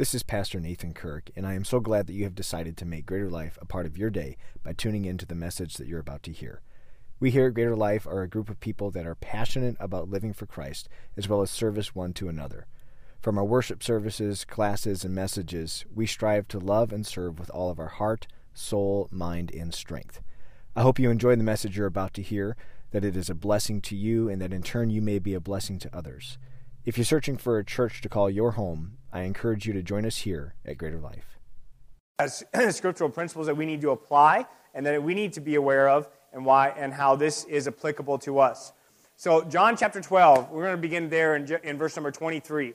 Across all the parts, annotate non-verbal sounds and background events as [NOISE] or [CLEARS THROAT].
This is Pastor Nathan Kirk, and I am so glad that you have decided to make Greater Life a part of your day by tuning in to the message that you're about to hear. We here at Greater Life are a group of people that are passionate about living for Christ as well as service one to another. From our worship services, classes, and messages, we strive to love and serve with all of our heart, soul, mind, and strength. I hope you enjoy the message you're about to hear, that it is a blessing to you, and that in turn you may be a blessing to others. If you're searching for a church to call your home, I encourage you to join us here at Greater Life. As [CLEARS THROAT] scriptural principles that we need to apply and that we need to be aware of and why and how this is applicable to us. So, John chapter 12, we're going to begin there in, in verse number 23.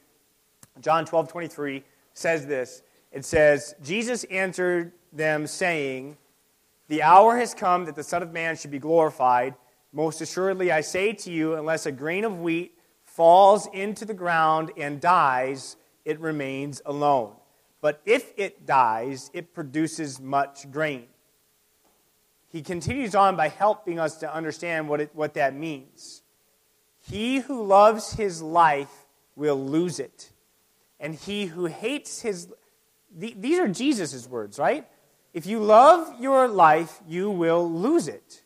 John 12, 23 says this. It says, Jesus answered them, saying, The hour has come that the Son of Man should be glorified. Most assuredly, I say to you, unless a grain of wheat falls into the ground and dies, it remains alone. But if it dies, it produces much grain. He continues on by helping us to understand what, it, what that means. He who loves his life will lose it. And he who hates his these are Jesus' words, right? If you love your life, you will lose it.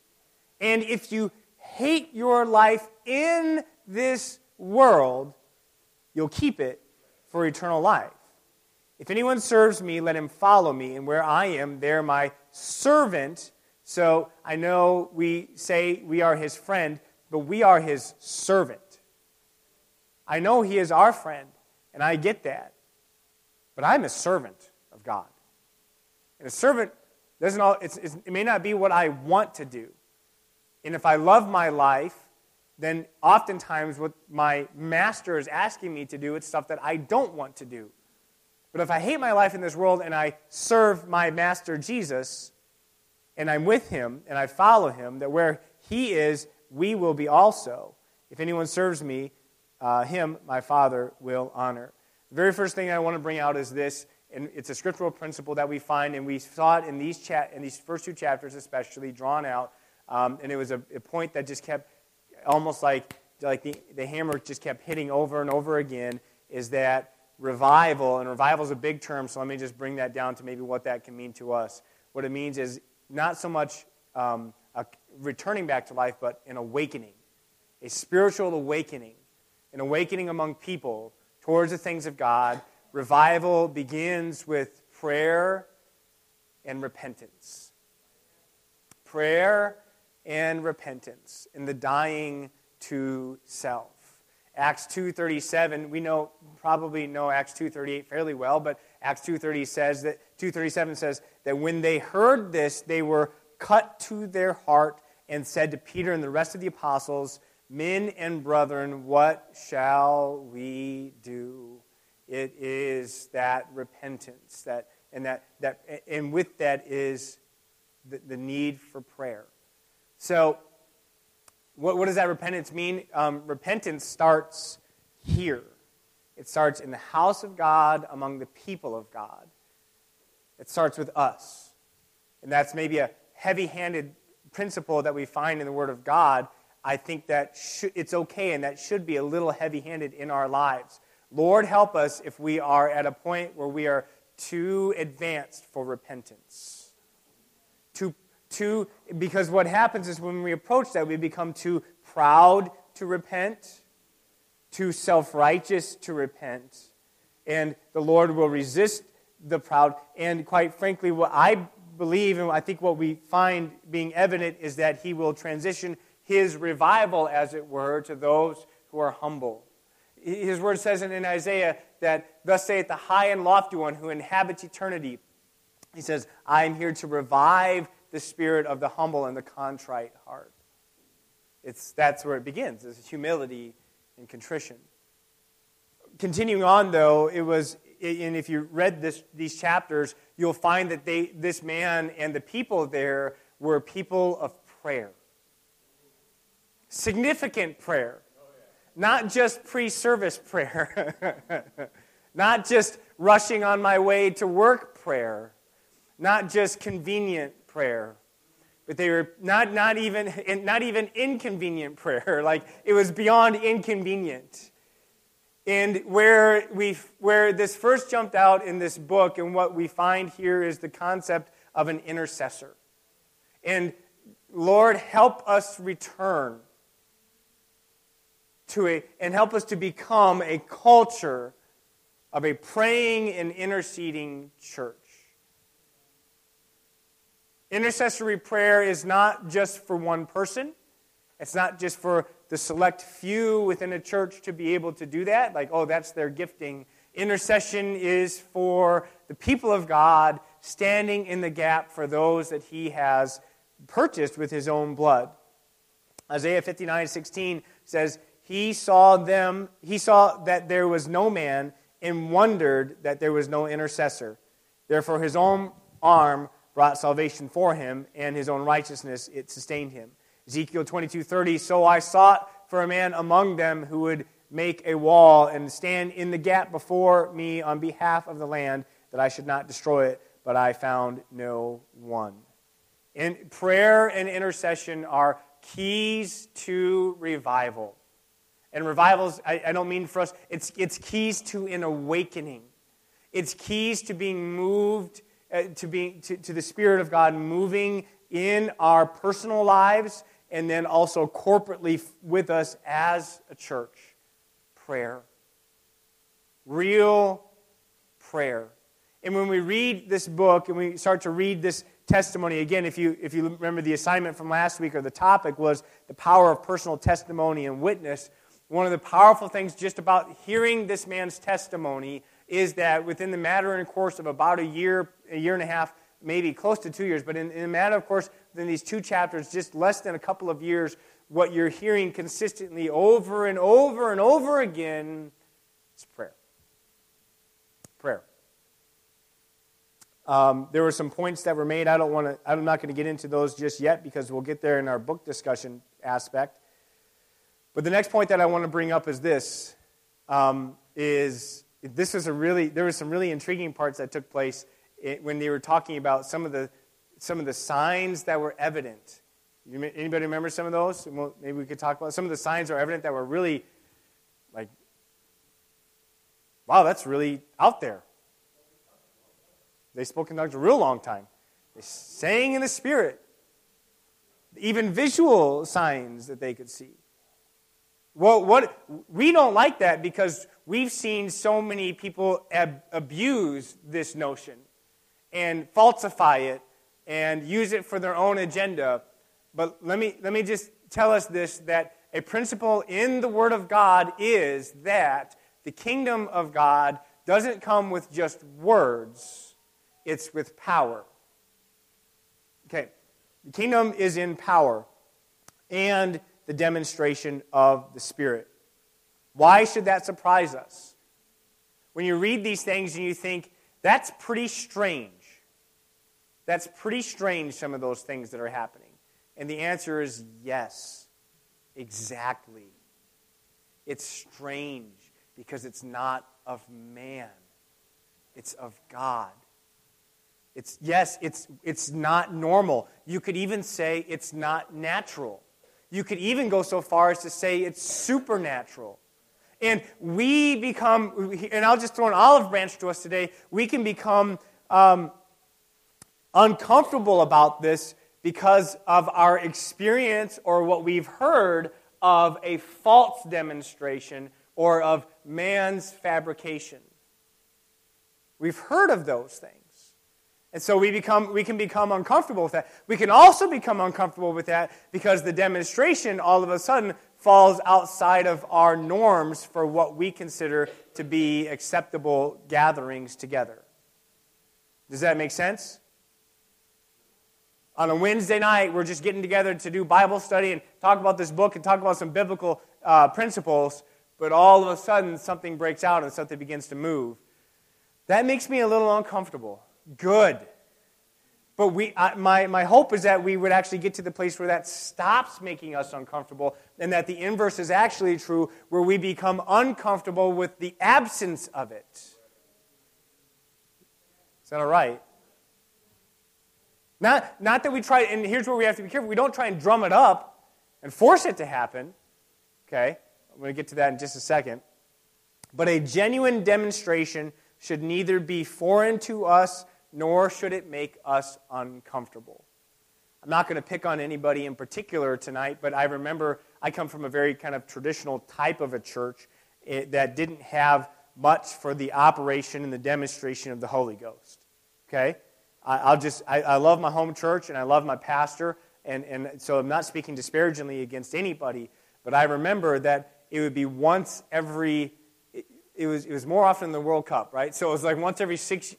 And if you hate your life in this world, you'll keep it for eternal life. If anyone serves me, let him follow me, and where I am, there my servant. So I know we say we are his friend, but we are his servant. I know he is our friend, and I get that. But I'm a servant of God. And a servant doesn't all, it's, it's, it may not be what I want to do. And if I love my life, then oftentimes what my master is asking me to do, it's stuff that I don't want to do. But if I hate my life in this world and I serve my master Jesus, and I'm with him and I follow him, that where he is, we will be also. If anyone serves me, uh, him my Father will honor. The very first thing I want to bring out is this, and it's a scriptural principle that we find, and we saw it in these, cha- in these first two chapters, especially drawn out. Um, and it was a, a point that just kept almost like, like the, the hammer just kept hitting over and over again, is that revival, and revival is a big term, so let me just bring that down to maybe what that can mean to us. What it means is not so much um, a returning back to life, but an awakening, a spiritual awakening, an awakening among people towards the things of God. Revival begins with prayer and repentance. Prayer and repentance in the dying to self. Acts 2:37, we know probably know Acts 2:38 fairly well, but Acts 2:30 says that 237 says that when they heard this, they were cut to their heart and said to Peter and the rest of the apostles, "Men and brethren, what shall we do?" It is that repentance that and that that and with that is the, the need for prayer. So, what, what does that repentance mean? Um, repentance starts here. It starts in the house of God among the people of God. It starts with us. And that's maybe a heavy handed principle that we find in the Word of God. I think that it's okay and that should be a little heavy handed in our lives. Lord, help us if we are at a point where we are too advanced for repentance, too because what happens is when we approach that, we become too proud to repent, too self righteous to repent. And the Lord will resist the proud. And quite frankly, what I believe and I think what we find being evident is that He will transition His revival, as it were, to those who are humble. His word says in Isaiah that, Thus saith the high and lofty one who inhabits eternity. He says, I am here to revive the spirit of the humble and the contrite heart. It's, that's where it begins, is humility and contrition. Continuing on, though, it was, and if you read this, these chapters, you'll find that they, this man and the people there were people of prayer. Significant prayer. Not just pre service prayer. [LAUGHS] Not just rushing on my way to work prayer. Not just convenient prayer. But they were not, not, even, not even inconvenient prayer. [LAUGHS] Like it was beyond inconvenient. And where, we, where this first jumped out in this book, and what we find here is the concept of an intercessor. And Lord, help us return to a, and help us to become a culture of a praying and interceding church. Intercessory prayer is not just for one person. It's not just for the select few within a church to be able to do that, like, oh, that's their gifting. Intercession is for the people of God standing in the gap for those that He has purchased with His own blood. Isaiah 59 16 says, He saw them, He saw that there was no man and wondered that there was no intercessor. Therefore, His own arm brought salvation for him, and His own righteousness it sustained him. Ezekiel 22:30, so I sought for a man among them who would make a wall and stand in the gap before me on behalf of the land that I should not destroy it, but I found no one. And prayer and intercession are keys to revival. And revivals, I, I don't mean for us, it's, it's keys to an awakening. It's keys to being moved, Uh, to, be, to, to the Spirit of God moving in our personal lives and then also corporately with us as a church. Prayer. Real prayer. And when we read this book and we start to read this testimony, again, if you, if you remember the assignment from last week or the topic was the power of personal testimony and witness, one of the powerful things just about hearing this man's testimony is that within the matter and course of about a year, a year and a half, maybe close to two years, but in, in a matter of course in these two chapters, just less than a couple of years, what you're hearing consistently over and over and over again is prayer. Prayer. Um, there were some points that were made. I don't want to. I'm not going to get into those just yet because we'll get there in our book discussion aspect. But the next point that I want to bring up is this: um, is this was a really there were some really intriguing parts that took place when they were talking about some of the some of the signs that were evident. Anybody remember some of those? Maybe we could talk about some of the signs are evident that were really like, wow, that's really out there. They spoke in tongues a real long time. They sang in the Spirit. Even visual signs that they could see. Well, what we don't like that because we've seen so many people ab- abuse this notion and falsify it and use it for their own agenda. But let me, let me just tell us this that a principle in the Word of God is that the kingdom of God doesn't come with just words, it's with power. Okay, the kingdom is in power and the demonstration of the Spirit. Why should that surprise us? When you read these things and you think, that's pretty strange. That's pretty strange, some of those things that are happening. And the answer is yes, exactly. It's strange because it's not of man, it's of God. It's, yes, it's, it's not normal. You could even say it's not natural. You could even go so far as to say it's supernatural. And we become, and I'll just throw an olive branch to us today, we can become um, uncomfortable about this because of our experience or what we've heard of a false demonstration or of man's fabrication. We've heard of those things. And so we, become, we can become uncomfortable with that. We can also become uncomfortable with that because the demonstration all of a sudden falls outside of our norms for what we consider to be acceptable gatherings together. Does that make sense? on a Wednesday night, we're just getting together to do Bible study and talk about this book and talk about some biblical uh, principles, but all of a sudden something breaks out and something begins to move. That makes me a little uncomfortable. Good. But we, my, my hope is that we would actually get to the place where that stops making us uncomfortable and that the inverse is actually true, where we become uncomfortable with the absence of it. Is that all right? Not, not that we try, and here's where we have to be careful. We don't try and drum it up and force it to happen. Okay? I'm going to get to that in just a second. But a genuine demonstration should neither be foreign to us nor should it make us uncomfortable. I'm not going to pick on anybody in particular tonight, but I remember I come from a very kind of traditional type of a church eh, that didn't have much for the operation and the demonstration of the Holy Ghost. Okay? I, will just, I, I love my home church and I love my pastor, and, and so I'm not speaking disparagingly against anybody, but I remember that it would be once every, it, was, it was more often than the World Cup, right? So it was like once every six,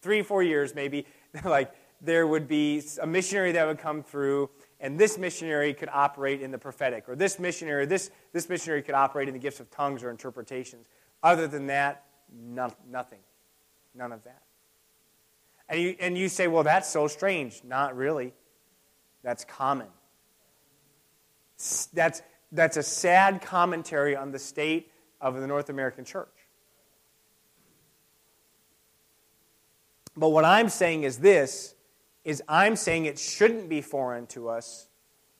three, four years maybe, [LAUGHS] like there would be a missionary that would come through and this missionary could operate in the prophetic or this missionary this, this missionary could operate in the gifts of tongues or interpretations. Other than that none, nothing. None of that. And you, and you say well that's so strange. Not really. That's common. That's, that's a sad commentary on the state of the north american church but what i'm saying is this is I'm saying it shouldn't be foreign to us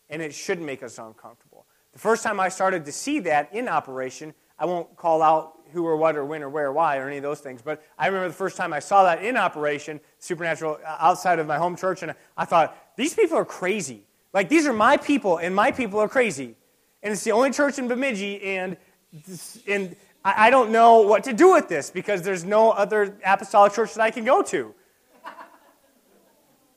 and it shouldn't make us uncomfortable. The first time I started to see that in operation, I won't call out who or what or when or where or why or any of those things, but I remember the first time I saw that in operation, supernatural, uh, outside of my home church, and I thought, these people are crazy. Like, these are my people, and my people are crazy. And it's the only church in Bemidji, and, and I don't know what to do with this because there's no other apostolic church that I can go to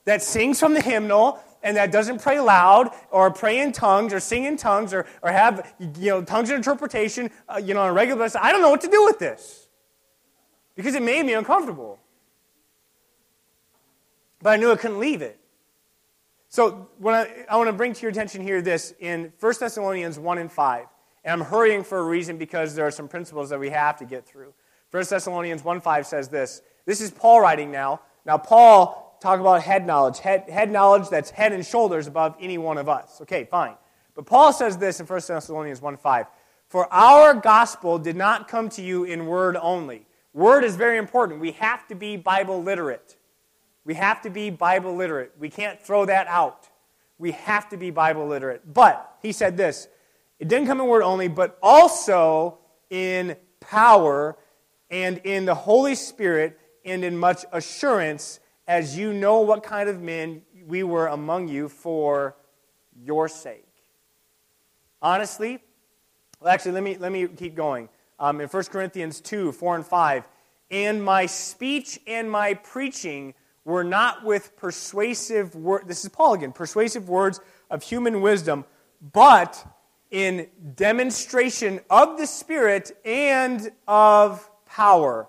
that sings from the hymnal and that doesn't pray loud or pray in tongues or sing in tongues or, or have you know, tongues of interpretation uh, you know, on a regular basis, I don't know what to do with this because it made me uncomfortable. But I knew I couldn't leave it. So I, I want to bring to your attention here this in 1 Thessalonians 1 and 5. And I'm hurrying for a reason because there are some principles that we have to get through. 1 Thessalonians 1 5 says this. This is Paul writing now. Now, Paul talk about head knowledge, head, head knowledge that's head and shoulders above any one of us. Okay, fine. But Paul says this in 1 Thessalonians 1 5. For our gospel did not come to you in word only. Word is very important. We have to be Bible literate. We have to be Bible literate. We can't throw that out. We have to be Bible literate. But he said this it didn't come in word only, but also in power and in the Holy Spirit and in much assurance as you know what kind of men we were among you for your sake. Honestly, well, actually, let me, let me keep going. Um, in 1 Corinthians 2 4 and 5, and my speech and my preaching were not with persuasive words, this is Paul again, persuasive words of human wisdom, but in demonstration of the Spirit and of power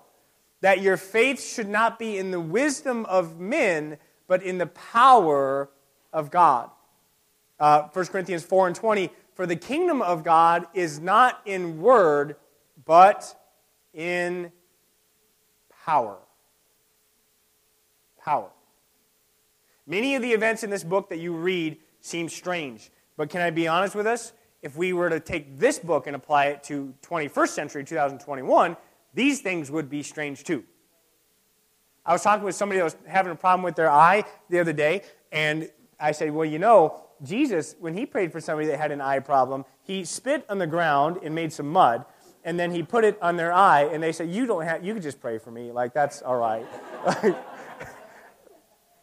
that your faith should not be in the wisdom of men, but in the power of God. Uh, 1 Corinthians 4 and 20 For the kingdom of God is not in word, but in power. Power. Many of the events in this book that you read seem strange, but can I be honest with us? If we were to take this book and apply it to 21st century, 2021, these things would be strange too. I was talking with somebody that was having a problem with their eye the other day, and I said, Well, you know, Jesus, when he prayed for somebody that had an eye problem, he spit on the ground and made some mud, and then he put it on their eye, and they said, You don't have, you can just pray for me. Like, that's all right. [LAUGHS]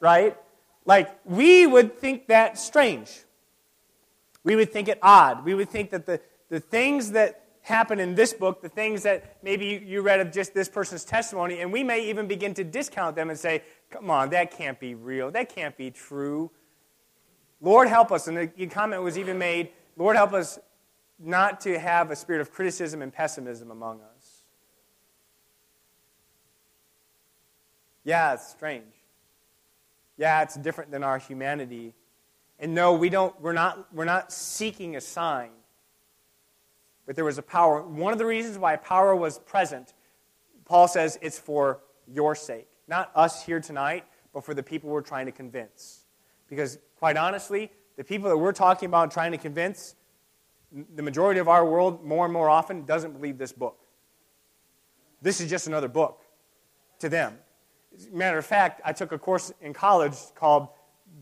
right? Like, we would think that strange. We would think it odd. We would think that the, the things that happen in this book, the things that maybe you read of just this person's testimony, and we may even begin to discount them and say, come on, that can't be real. That can't be true. Lord, help us. And the comment was even made Lord, help us not to have a spirit of criticism and pessimism among us. Yeah, it's strange. Yeah, it's different than our humanity. And no, we don't, we're, not, we're not seeking a sign but there was a power. One of the reasons why power was present, Paul says it's for your sake. Not us here tonight, but for the people we're trying to convince. Because, quite honestly, the people that we're talking about trying to convince, the majority of our world, more and more often, doesn't believe this book. This is just another book to them. Matter of fact, I took a course in college called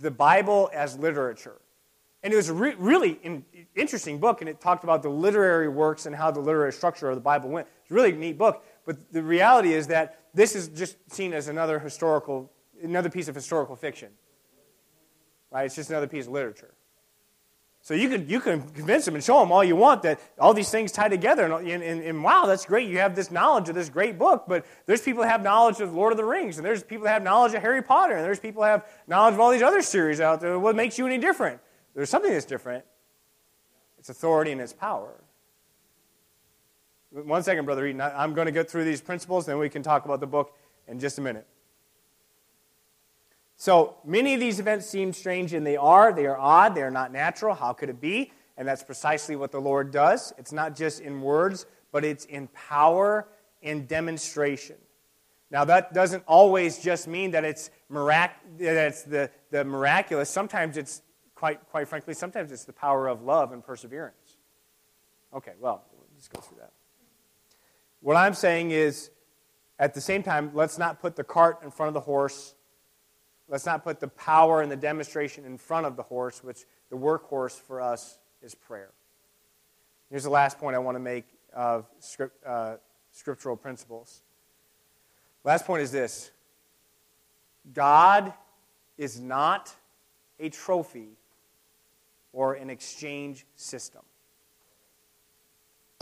The Bible as Literature. And it was a re- really in, interesting book, and it talked about the literary works and how the literary structure of the Bible went. It's a really neat book. But the reality is that this is just seen as another historical, another piece of historical fiction. Right? It's just another piece of literature. So you can, you can convince them and show them all you want that all these things tie together. And, and, and, and, wow, that's great. You have this knowledge of this great book. But there's people that have knowledge of Lord of the Rings. And there's people that have knowledge of Harry Potter. And there's people that have knowledge of all these other series out there. What makes you any different? There's something that's different. It's authority and its power. One second, Brother Eaton. I'm going to get through these principles, then we can talk about the book in just a minute. So many of these events seem strange, and they are. They are odd. They are not natural. How could it be? And that's precisely what the Lord does. It's not just in words, but it's in power and demonstration. Now, that doesn't always just mean that it's, mirac- that it's the, the miraculous. Sometimes it's, quite, quite frankly, sometimes it's the power of love and perseverance. Okay, well, let's go through that. What I'm saying is, at the same time, let's not put the cart in front of the horse Let's not put the power and the demonstration in front of the horse, which the workhorse for us is prayer. Here's the last point I want to make of script, uh, scriptural principles. Last point is this God is not a trophy or an exchange system.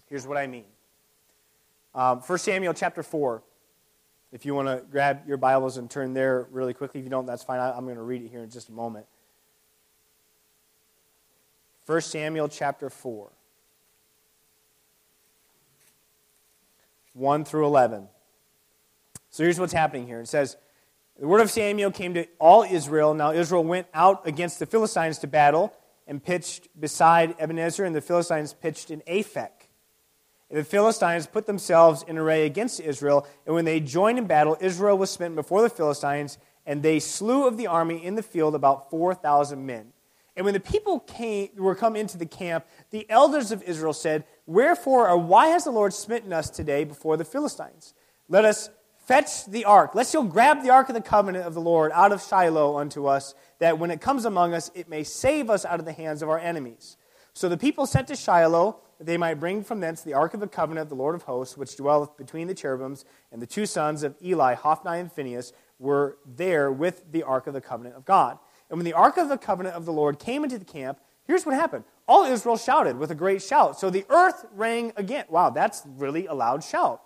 Here's what I mean. Um, 1 Samuel chapter 4. If you want to grab your Bibles and turn there really quickly, if you don't, that's fine. I'm going to read it here in just a moment. 1 Samuel chapter 4, 1 through 11. So here's what's happening here. It says, The word of Samuel came to all Israel. Now Israel went out against the Philistines to battle and pitched beside Ebenezer, and the Philistines pitched in Aphek the Philistines put themselves in array against Israel, and when they joined in battle, Israel was smitten before the Philistines, and they slew of the army in the field about 4,000 men. And when the people came, were come into the camp, the elders of Israel said, Wherefore or why has the Lord smitten us today before the Philistines? Let us fetch the ark. Let's go grab the ark of the covenant of the Lord out of Shiloh unto us, that when it comes among us, it may save us out of the hands of our enemies. So the people sent to Shiloh that they might bring from thence the ark of the covenant of the Lord of hosts, which dwelleth between the cherubims, and the two sons of Eli, Hophni and Phinehas, were there with the ark of the covenant of God. And when the ark of the covenant of the Lord came into the camp, here's what happened. All Israel shouted with a great shout. So the earth rang again. Wow, that's really a loud shout.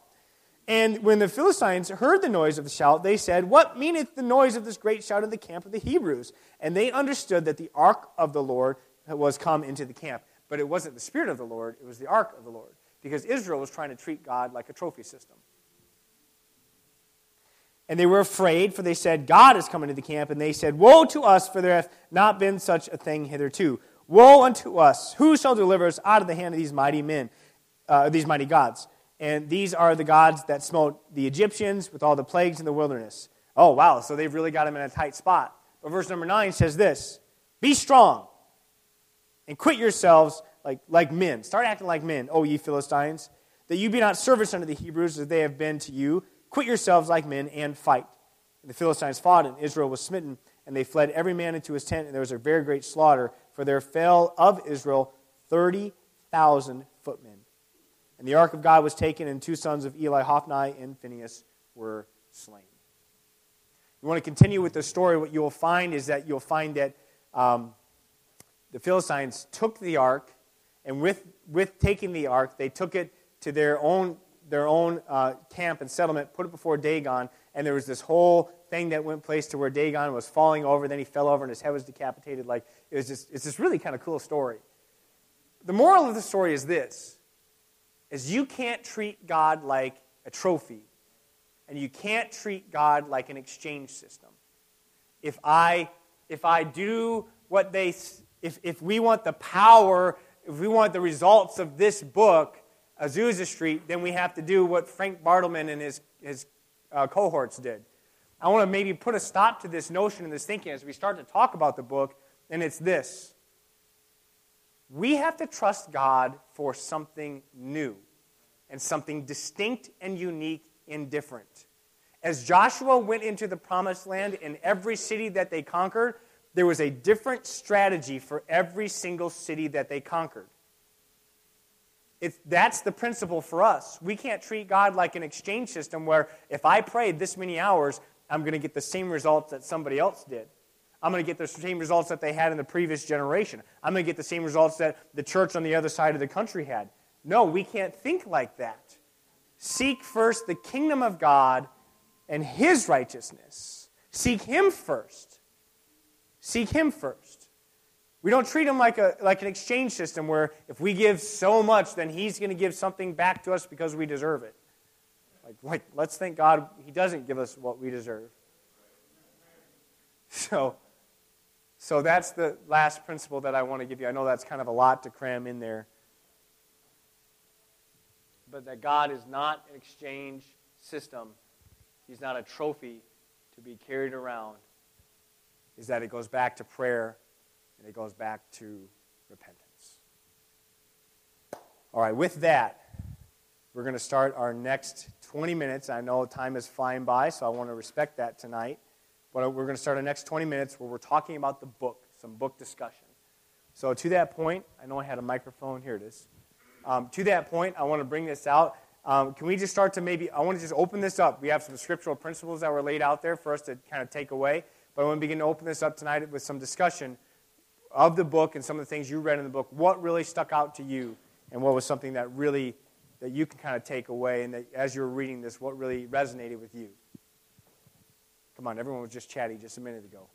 And when the Philistines heard the noise of the shout, they said, What meaneth the noise of this great shout in the camp of the Hebrews? And they understood that the ark of the Lord was come into the camp. But it wasn't the Spirit of the Lord, it was the ark of the Lord. Because Israel was trying to treat God like a trophy system. And they were afraid, for they said, God is coming to the camp. And they said, Woe to us, for there hath not been such a thing hitherto. Woe unto us! Who shall deliver us out of the hand of these mighty men, uh, these mighty gods? And these are the gods that smote the Egyptians with all the plagues in the wilderness. Oh, wow, so they've really got them in a tight spot. But verse number 9 says this Be strong and quit yourselves like, like men. Start acting like men, O ye Philistines, that you be not servants unto the Hebrews as they have been to you. Quit yourselves like men and fight. And the Philistines fought, and Israel was smitten, and they fled every man into his tent, and there was a very great slaughter, for there fell of Israel 30,000 footmen. And the ark of God was taken, and two sons of Eli, Hophni and Phinehas, were slain. You want to continue with the story, what you will find is that you'll find that um, the Philistines took the ark, and with, with taking the ark, they took it to their own, their own uh, camp and settlement, put it before Dagon, and there was this whole thing that went place to where Dagon was falling over, then he fell over and his head was decapitated. Like, it was just, it's this really kind of cool story. The moral of the story is this is you can't treat God like a trophy, and you can't treat God like an exchange system. If I if I do what they if, if we want the power, if we want the results of this book, Azusa Street, then we have to do what Frank Bartleman and his, his uh, cohorts did. I want to maybe put a stop to this notion and this thinking as we start to talk about the book, and it's this. We have to trust God for something new and something distinct and unique and different. As Joshua went into the promised land in every city that they conquered, there was a different strategy for every single city that they conquered. It's, that's the principle for us. We can't treat God like an exchange system where if I prayed this many hours, I'm going to get the same results that somebody else did. I'm going to get the same results that they had in the previous generation. I'm going to get the same results that the church on the other side of the country had. No, we can't think like that. Seek first the kingdom of God and his righteousness. Seek him first. Seek him first. We don't treat him like, a, like an exchange system where if we give so much, then he's going to give something back to us because we deserve it. Like, like, let's thank God he doesn't give us what we deserve. [LAUGHS] So, so that's the last principle that I want to give you. I know that's kind of a lot to cram in there. But that God is not an exchange system, He's not a trophy to be carried around. Is that it goes back to prayer and it goes back to repentance. All right, with that, we're going to start our next 20 minutes. I know time is flying by, so I want to respect that tonight. But we're going to start our next 20 minutes where we're talking about the book, some book discussion. So, to that point, I know I had a microphone. Here it is. Um, to that point, I want to bring this out. Um, can we just start to maybe, I want to just open this up. We have some scriptural principles that were laid out there for us to kind of take away. But I want to begin to open this up tonight with some discussion of the book and some of the things you read in the book. What really stuck out to you, and what was something that really that you can kind of take away, and that as you were reading this, what really resonated with you? Come on, everyone was just chatty just a minute ago.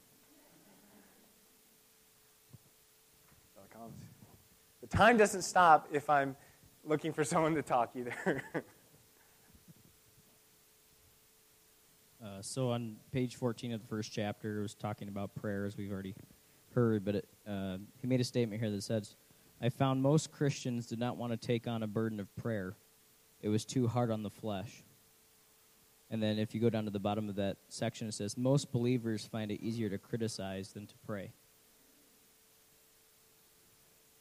The time doesn't stop if I'm looking for someone to talk either. [LAUGHS] uh, so on page 14 of the first chapter, it was talking about prayer, as we've already heard, but it, uh, he made a statement here that says, I found most Christians did not want to take on a burden of prayer. It was too hard on the flesh. And then if you go down to the bottom of that section, it says, Most believers find it easier to criticize than to pray.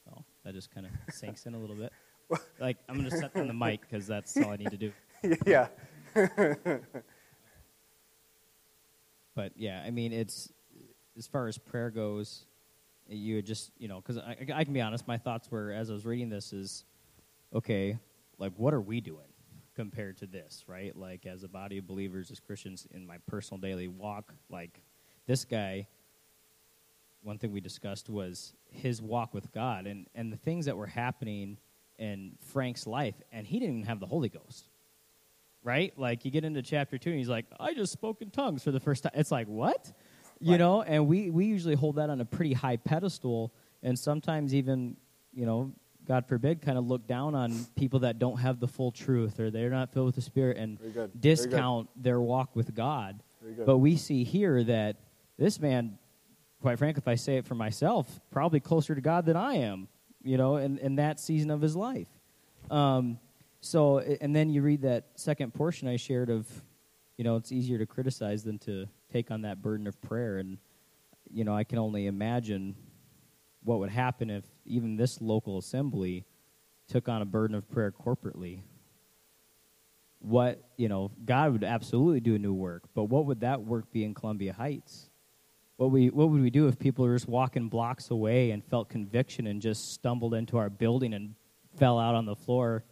Well, that just kind of [LAUGHS] sinks in a little bit. [LAUGHS] Like, I'm going to set on the mic because that's all I need to do. [LAUGHS] yeah. But yeah, I mean, it's as far as prayer goes, you would just, you know, because I, I can be honest, my thoughts were, as I was reading this, is okay, like, what are we doing? compared to this, right? Like as a body of believers, as Christians in my personal daily walk, like this guy, one thing we discussed was his walk with God and, and the things that were happening in Frank's life, and he didn't even have the Holy Ghost. Right? Like you get into chapter two and he's like, I just spoke in tongues for the first time. It's like, what? You right. know, and we, we usually hold that on a pretty high pedestal and sometimes even, you know, God forbid, kind of look down on people that don't have the full truth or they're not filled with the Spirit and discount their walk with God. But we see here that this man, quite frankly, if I say it for myself, probably closer to God than I am, you know, in, in that season of his life. Um, so, and then you read that second portion I shared of, you know, it's easier to criticize than to take on that burden of prayer. And, you know, I can only imagine what would happen if even this local assembly took on a burden of prayer corporately. What, you know, God would absolutely do a new work, but what would that work be in Columbia Heights? What, we, what would we do if people were just walking blocks away and felt conviction and just stumbled into our building and fell out on the floor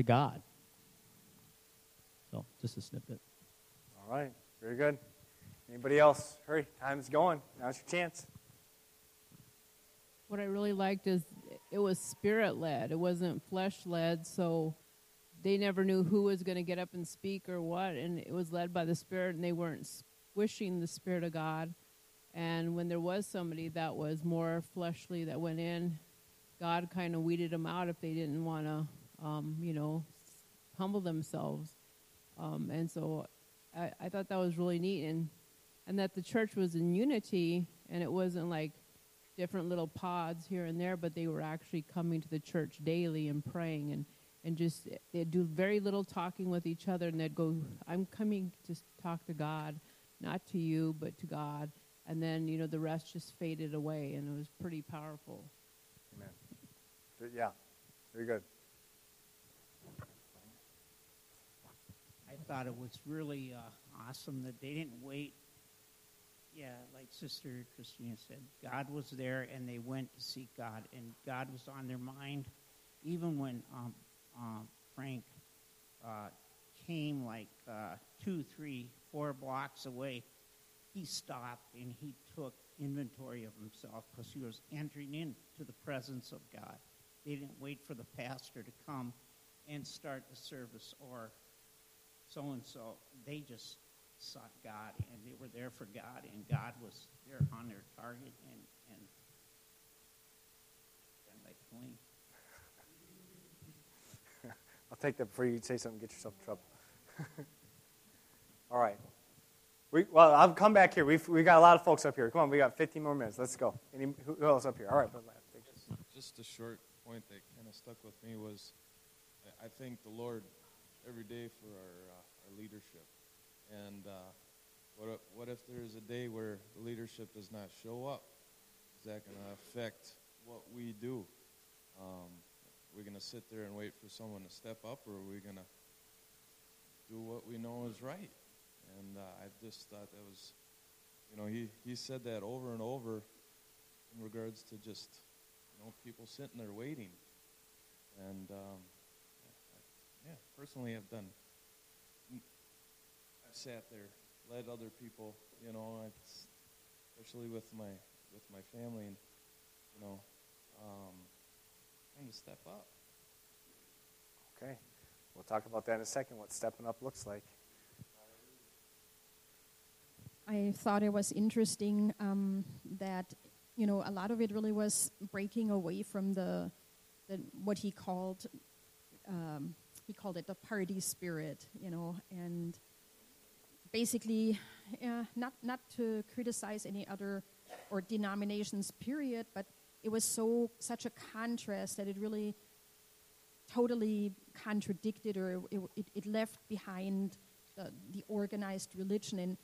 to God? So, just a snippet. All right, very good. Anybody else? Hurry, time's going. Now's your chance what I really liked is it was spirit led. It wasn't flesh led. So they never knew who was going to get up and speak or what. And it was led by the spirit, and they weren't squishing the spirit of God. And when there was somebody that was more fleshly that went in, God kind of weeded them out if they didn't want to, um, you know, humble themselves. Um, and so I, I thought that was really neat, and and that the church was in unity, and it wasn't like different little pods here and there, but they were actually coming to the church daily and praying and, and just they'd do very little talking with each other and they'd go, I'm coming to talk to God, not to you, but to God. And then, you know, the rest just faded away and it was pretty powerful. Amen. Yeah, very good. Thought it was really uh, awesome that they didn't wait Yeah, like Sister Christina said, God was there and they went to seek God, and God was on their mind. Even when um, um, Frank uh, came like uh, two, three, four blocks away, he stopped and he took inventory of himself because he was entering into the presence of God. They didn't wait for the pastor to come and start the service or so and so. They just sought God and they were there for God and God was there on their target and and and like clean. [LAUGHS] I'll take that before you say something. Get yourself in trouble. [LAUGHS] All right. We, well, I'll come back here. We've we got a lot of folks up here. Come on, we got 15 more minutes. Let's go. Any, who who else up here? All right. Just a short point that kind of stuck with me was I- think the Lord every day for our, uh, our leadership. And uh, what, if, what if there's a day where the leadership does not show up? Is that going to affect what we do? Um, are we going to sit there and wait for someone to step up, or are we going to do what we know is right? And uh, I just thought that was, you know, he, he said that over and over in regards to just, you know, people sitting there waiting. And um, yeah, personally, I've done. I've sat there, led other people, you know, especially with my with my family, and you know, um, time to step up. Okay. We'll talk about that in a second, what stepping up looks like. I thought it was interesting um, that you know a lot of it really was breaking away from the, the what he called um, he called it the party spirit, you know, and basically uh, not not to criticize any other or denominations period, but it was so such a contrast that it really totally contradicted or it, it, it left behind the, the organized religion and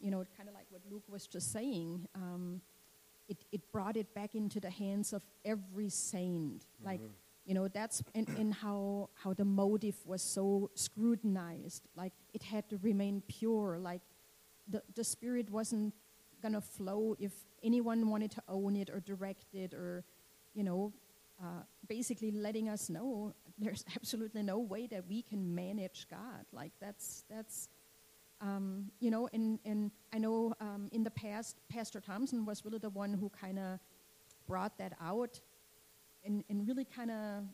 you know, kind of like what Luke was just saying, um, it, it brought it back into the hands of every saint. Like, you know, that's in, and how how the motive was so scrutinized. Like, it had to remain pure. Like, the the spirit wasn't gonna flow if anyone wanted to own it or direct it or, you know, uh, basically letting us know there's [LAUGHS] absolutely no way that we can manage God. Like, that's that's um, you know, and, and I know um, in the past, Pastor Thompson was really the one who kind of brought that out and, and really kind of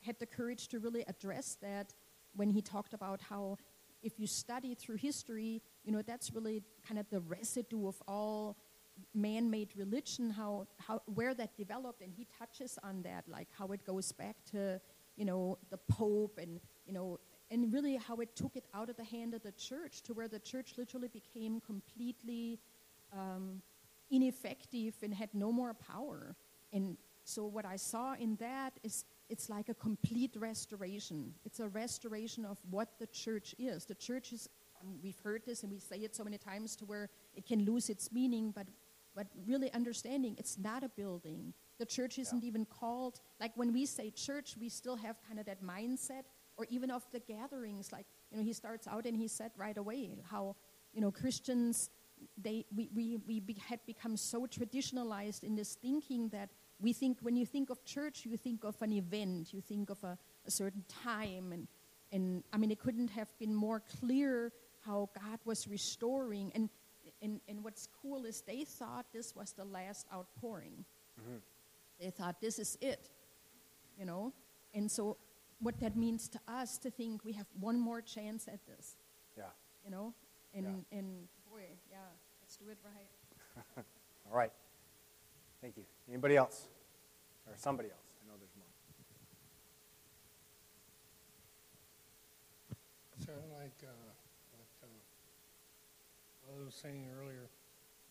had the courage to really address that when he talked about how if you study through history, you know, that's really kind of the residue of all man-made religion, how, how where that developed, and he touches on that, like how it goes back to, you know, the Pope and, you know, and really how it took it out of the hand of the church to where the church literally became completely um, ineffective and had no more power. And so what I saw in that is it's like a complete restoration. It's a restoration of what the church is. The church is, we've heard this and we say it so many times to where it can lose its meaning, but, but really understanding it's not a building. The church isn't even called, like when we say church, we still have kind of that mindset or even of the gatherings like you know he starts out and he said right away how you know christians they we, we, we be, had become so traditionalized in this thinking that we think when you think of church you think of an event you think of a, a certain time and and i mean it couldn't have been more clear how god was restoring and and, and what's cool is they thought this was the last outpouring mm-hmm. they thought this is it you know and so what that means to us to think we have one more chance at this, Yeah. you know? And, and boy, yeah, let's do it right. [LAUGHS] All right. Thank you. Anybody else? Or somebody else? I know there's more. Sort of like uh, what uh, I was saying earlier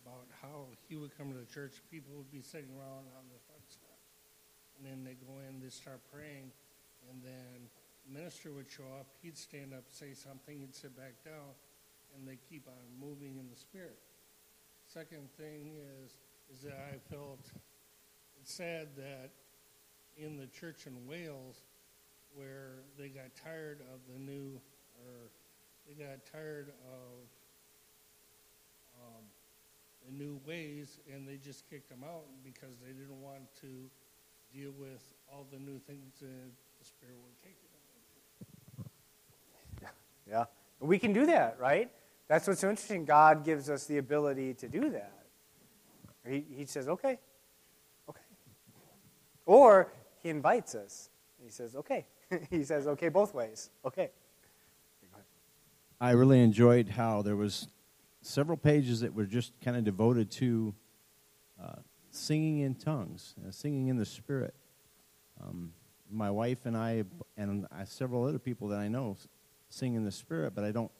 about how he would come to the church, people would be sitting around on the front and then they go in, they start praying, and then the minister would show up, he'd stand up, say something, he'd sit back down, and they keep on moving in the spirit. Second thing is is that I felt sad that in the church in Wales, where they got tired of the new, or they got tired of um, the new ways, and they just kicked them out because they didn't want to deal with all the new things that the Spirit would take. Yeah. We can do that, right? That's what's so interesting. God gives us the ability to do that. He, he says, okay, okay. Or he invites us. He says, okay. [LAUGHS] he says, okay, both ways. Okay. I really enjoyed how there was several pages that were just kind of devoted to uh, singing in tongues, uh, singing in the Spirit. Um, my wife and I, and I, several other people that I know, sing in the Spirit, but I don't,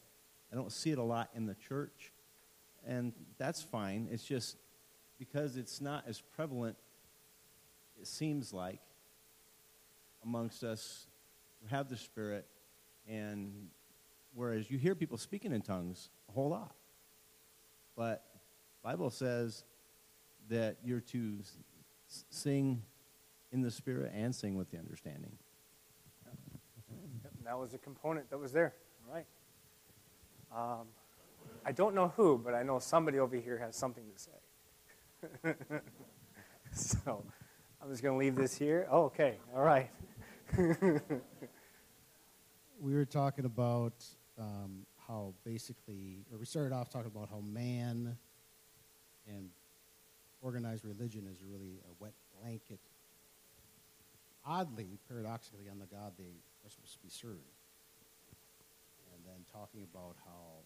I don't see it a lot in the church, and that's fine. It's just because it's not as prevalent. It seems like amongst us who have the Spirit, and whereas you hear people speaking in tongues a whole lot. But Bible says that you're to sing in the spirit and sing with the understanding. Yep, that was a component that was there. All right. Um, I don't know who, but I know somebody over here has something to say. [LAUGHS] so I'm just going to leave this here. Oh, okay. All right. [LAUGHS] we were talking about um, how basically, or we started off talking about how man and organized religion is really a wet blanket, oddly, paradoxically, on the God they are supposed to be serving. And then talking about how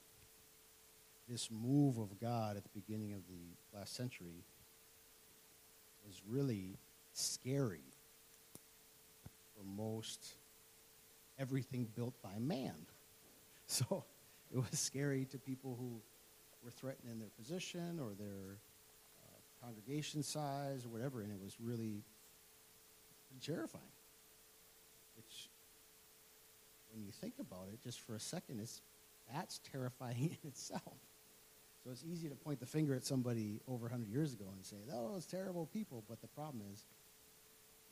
this move of God at the beginning of the last century was really scary for most everything built by man. [LAUGHS] So it was scary to people who were threatened in their position or their uh, congregation size or whatever, and it was really terrifying. Which, when you think about it, just for a second, it's, that's terrifying [LAUGHS] in itself. So it's easy to point the finger at somebody over 100 years ago and say, oh, those terrible people. But the problem is,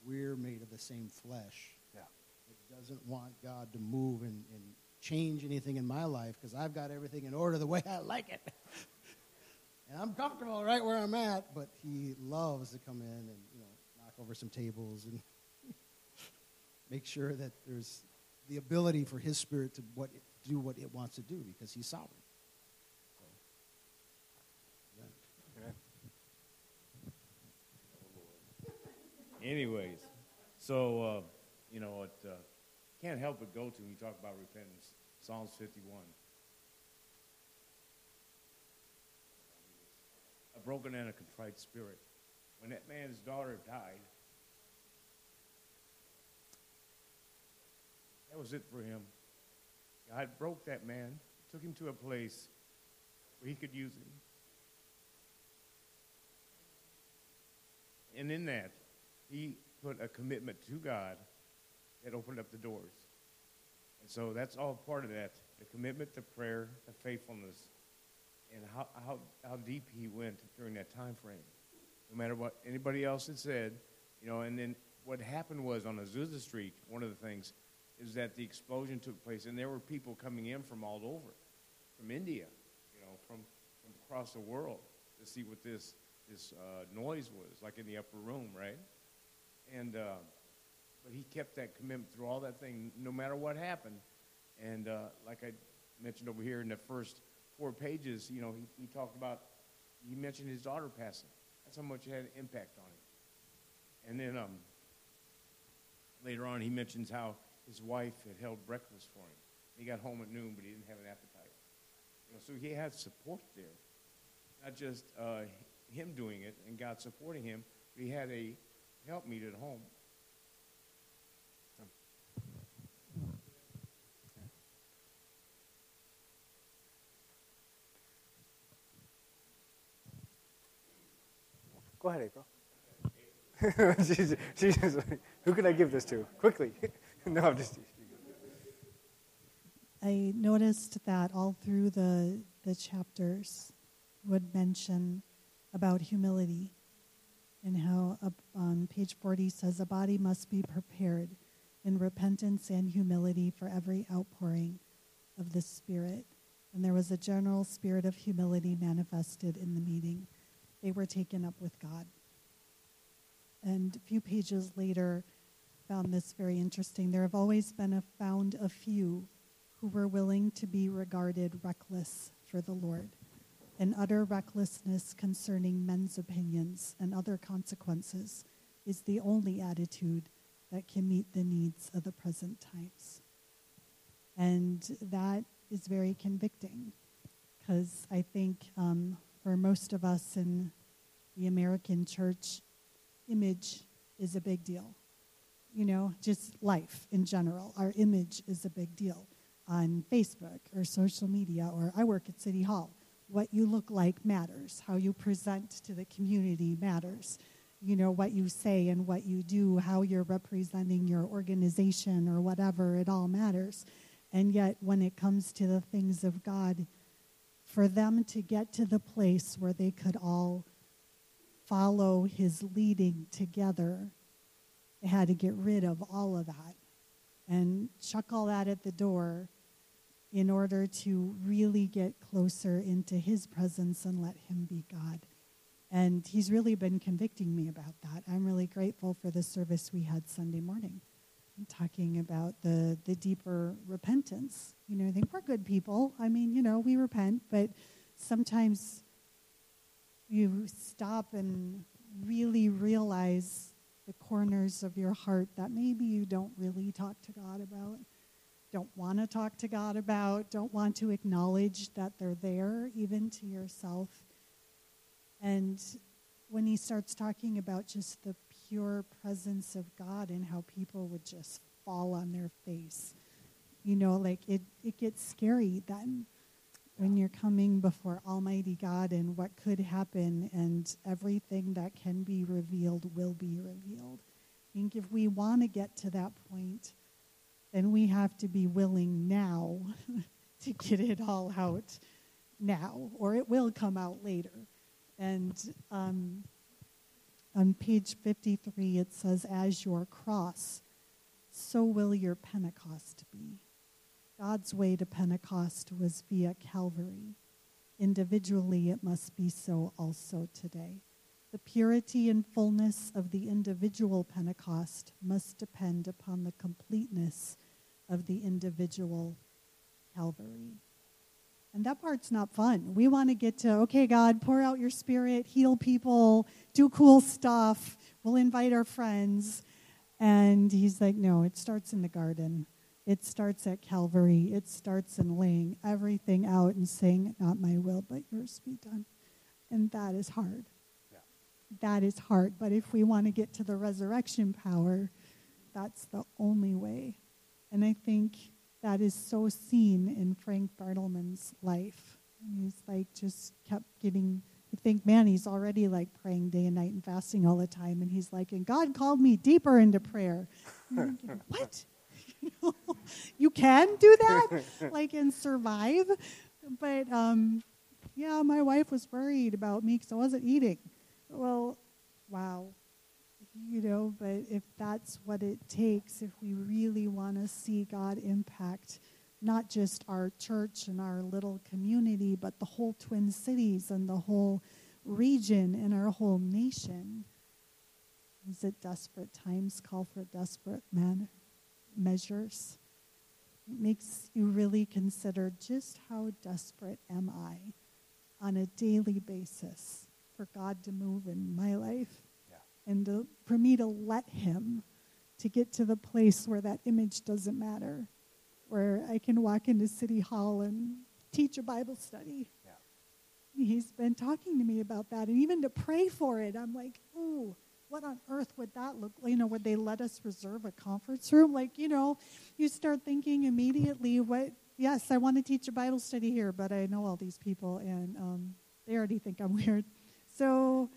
we're made of the same flesh. Yeah. It doesn't want God to move and, and change anything in my life because I've got everything in order the way I like it. [LAUGHS] and I'm comfortable right where I'm at, but he loves to come in and, you know, knock over some tables and [LAUGHS] make sure that there's the ability for his spirit to what do what it wants to do because he's sovereign. So, yeah. Anyways, so uh, you know what? Uh, can't help but go to when you talk about repentance. Psalms 51. A broken and a contrite spirit. When that man's daughter died, that was it for him. God broke that man, took him to a place where he could use him. And in that, he put a commitment to God that opened up the doors. And so that's all part of that the commitment, the prayer, the faithfulness, and how, how, how deep he went during that time frame. No matter what anybody else had said, you know, and then what happened was on Azusa Street, one of the things is that the explosion took place, and there were people coming in from all over, from India, you know, from, from across the world to see what this, this uh, noise was, like in the upper room, right? And, uh, but he kept that commitment through all that thing, no matter what happened. And uh, like I mentioned over here in the first four pages, you know, he, he talked about, he mentioned his daughter passing. That's how much it had an impact on him. And then um, later on, he mentions how his wife had held breakfast for him. He got home at noon, but he didn't have an appetite. You know, so he had support there. Not just uh, him doing it and God supporting him, but he had a helpmeet at home Go ahead, April. [LAUGHS] she's, she's, who can I give this to? Quickly. [LAUGHS] no, I'm just. I noticed that all through the, the chapters would mention about humility and how on page 40 says a body must be prepared in repentance and humility for every outpouring of the Spirit. And there was a general spirit of humility manifested in the meeting. they were taken up with God. And a few pages later, found this very interesting. There have always been a, found a few who were willing to be regarded reckless for the Lord, and utter recklessness concerning men's opinions and other consequences is the only attitude that can meet the needs of the present times. And that is very convicting because I think um, for most of us in the American church, image is a big deal. You know, just life in general. Our image is a big deal on Facebook or social media, or I work at City Hall. What you look like matters. How you present to the community matters. You know, what you say and what you do, how you're representing your organization or whatever, it all matters. And yet, when it comes to the things of God, for them to get to the place where they could all follow his leading together, they had to get rid of all of that and chuck all that at the door in order to really get closer into his presence and let him be God. And he's really been convicting me about that. I'm really grateful for the service we had Sunday morning talking about the, the deeper repentance. You know, I think we're good people. I mean, you know, we repent, but sometimes you stop and really realize the corners of your heart that maybe you don't really talk to God about, don't want to talk to God about, don't want to acknowledge that they're there, even to yourself. And when he starts talking about just the pure presence of God and how people would just fall on their face. You know, like it, it gets scary then when you're coming before Almighty God and what could happen and everything that can be revealed will be revealed. I think if we want to get to that point, then we have to be willing now [LAUGHS] to get it all out now, or it will come out later. And um, on page 53, it says, As your cross, so will your Pentecost be. God's way to Pentecost was via Calvary. Individually, it must be so also today. The purity and fullness of the individual Pentecost must depend upon the completeness of the individual Calvary. And that part's not fun. We want to get to, okay, God, pour out your spirit, heal people, do cool stuff. We'll invite our friends. And he's like, no, it starts in the garden. It starts at Calvary. It starts in laying everything out and saying, not my will, but yours be done. And that is hard. That is hard. But if we want to get to the resurrection power, that's the only way. And I think that is so seen in Frank Bartleman's life. He's like just kept getting you think, man, he's already like praying day and night and fasting all the time. And he's like, and God called me deeper into prayer. Thinking, [LAUGHS] what? [LAUGHS] you can do that? [LAUGHS] like, and survive? But um, yeah, my wife was worried about me because I wasn't eating. Well, wow. You know, but if that's what it takes, if we really want to see God impact not just our church and our little community, but the whole Twin Cities and the whole region and our whole nation. Is it desperate times call for desperate man- measures? It makes you really consider just how desperate am I on a daily basis for God to move in my life yeah. and to, for me to let Him to get to the place where that image doesn't matter where I can walk into City Hall and teach a Bible study. Yeah. He's been talking to me about that, and even to pray for it, I'm like, ooh, what on earth would that look like? You know, would they let us reserve a conference room? Like, you know, you start thinking immediately, what, yes, I want to teach a Bible study here, but I know all these people, and um, they already think I'm [LAUGHS] weird. So,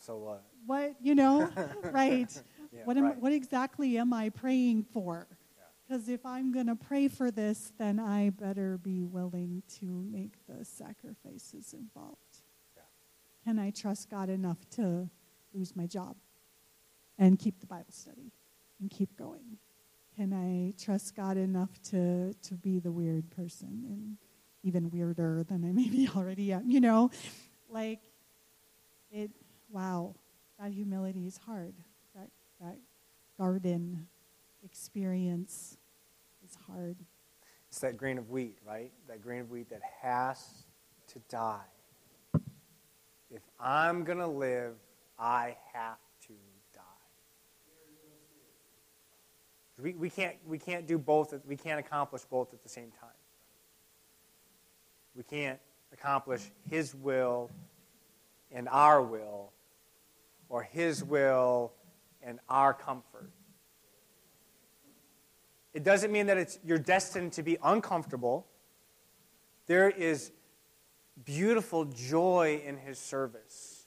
so what? What, you know, [LAUGHS] right. Yeah, what, am, right. what exactly am I praying for? Because if I'm going to pray for this, then I better be willing to make the sacrifices involved. Yeah. Can I trust God enough to lose my job and keep the Bible study and keep going? Can I trust God enough to, to be the weird person and even weirder than I maybe [LAUGHS] already am? You know, like, it wow, that humility is hard. That that garden experience is hard. It's that grain of wheat, right? That grain of wheat that has to die. If I'm going to live, I have to die. We, we, can't, we can't do both, we can't accomplish both at the same time. We can't accomplish His will and our will, or His will and our comfort. It doesn't mean that it's, you're destined to be uncomfortable. There is beautiful joy in his service.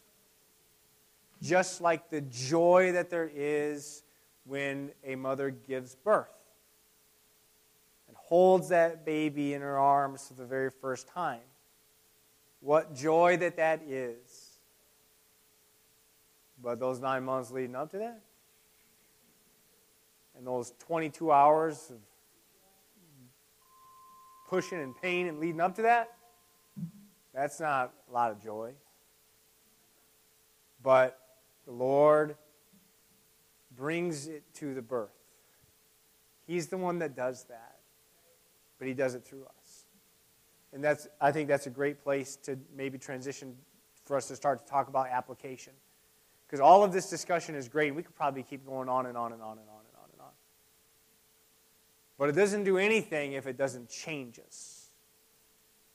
Just like the joy that there is when a mother gives birth and holds that baby in her arms for the very first time. What joy that that is. But those nine months leading up to that, and those 22 hours of pushing and pain and leading up to that, that's not a lot of joy. But the Lord brings it to the birth. He's the one that does that, but He does it through us. And that's, I think that's a great place to maybe transition for us to start to talk about application. Because all of this discussion is great. We could probably keep going on and on and on and on and on and on. But it doesn't do anything if it doesn't change us.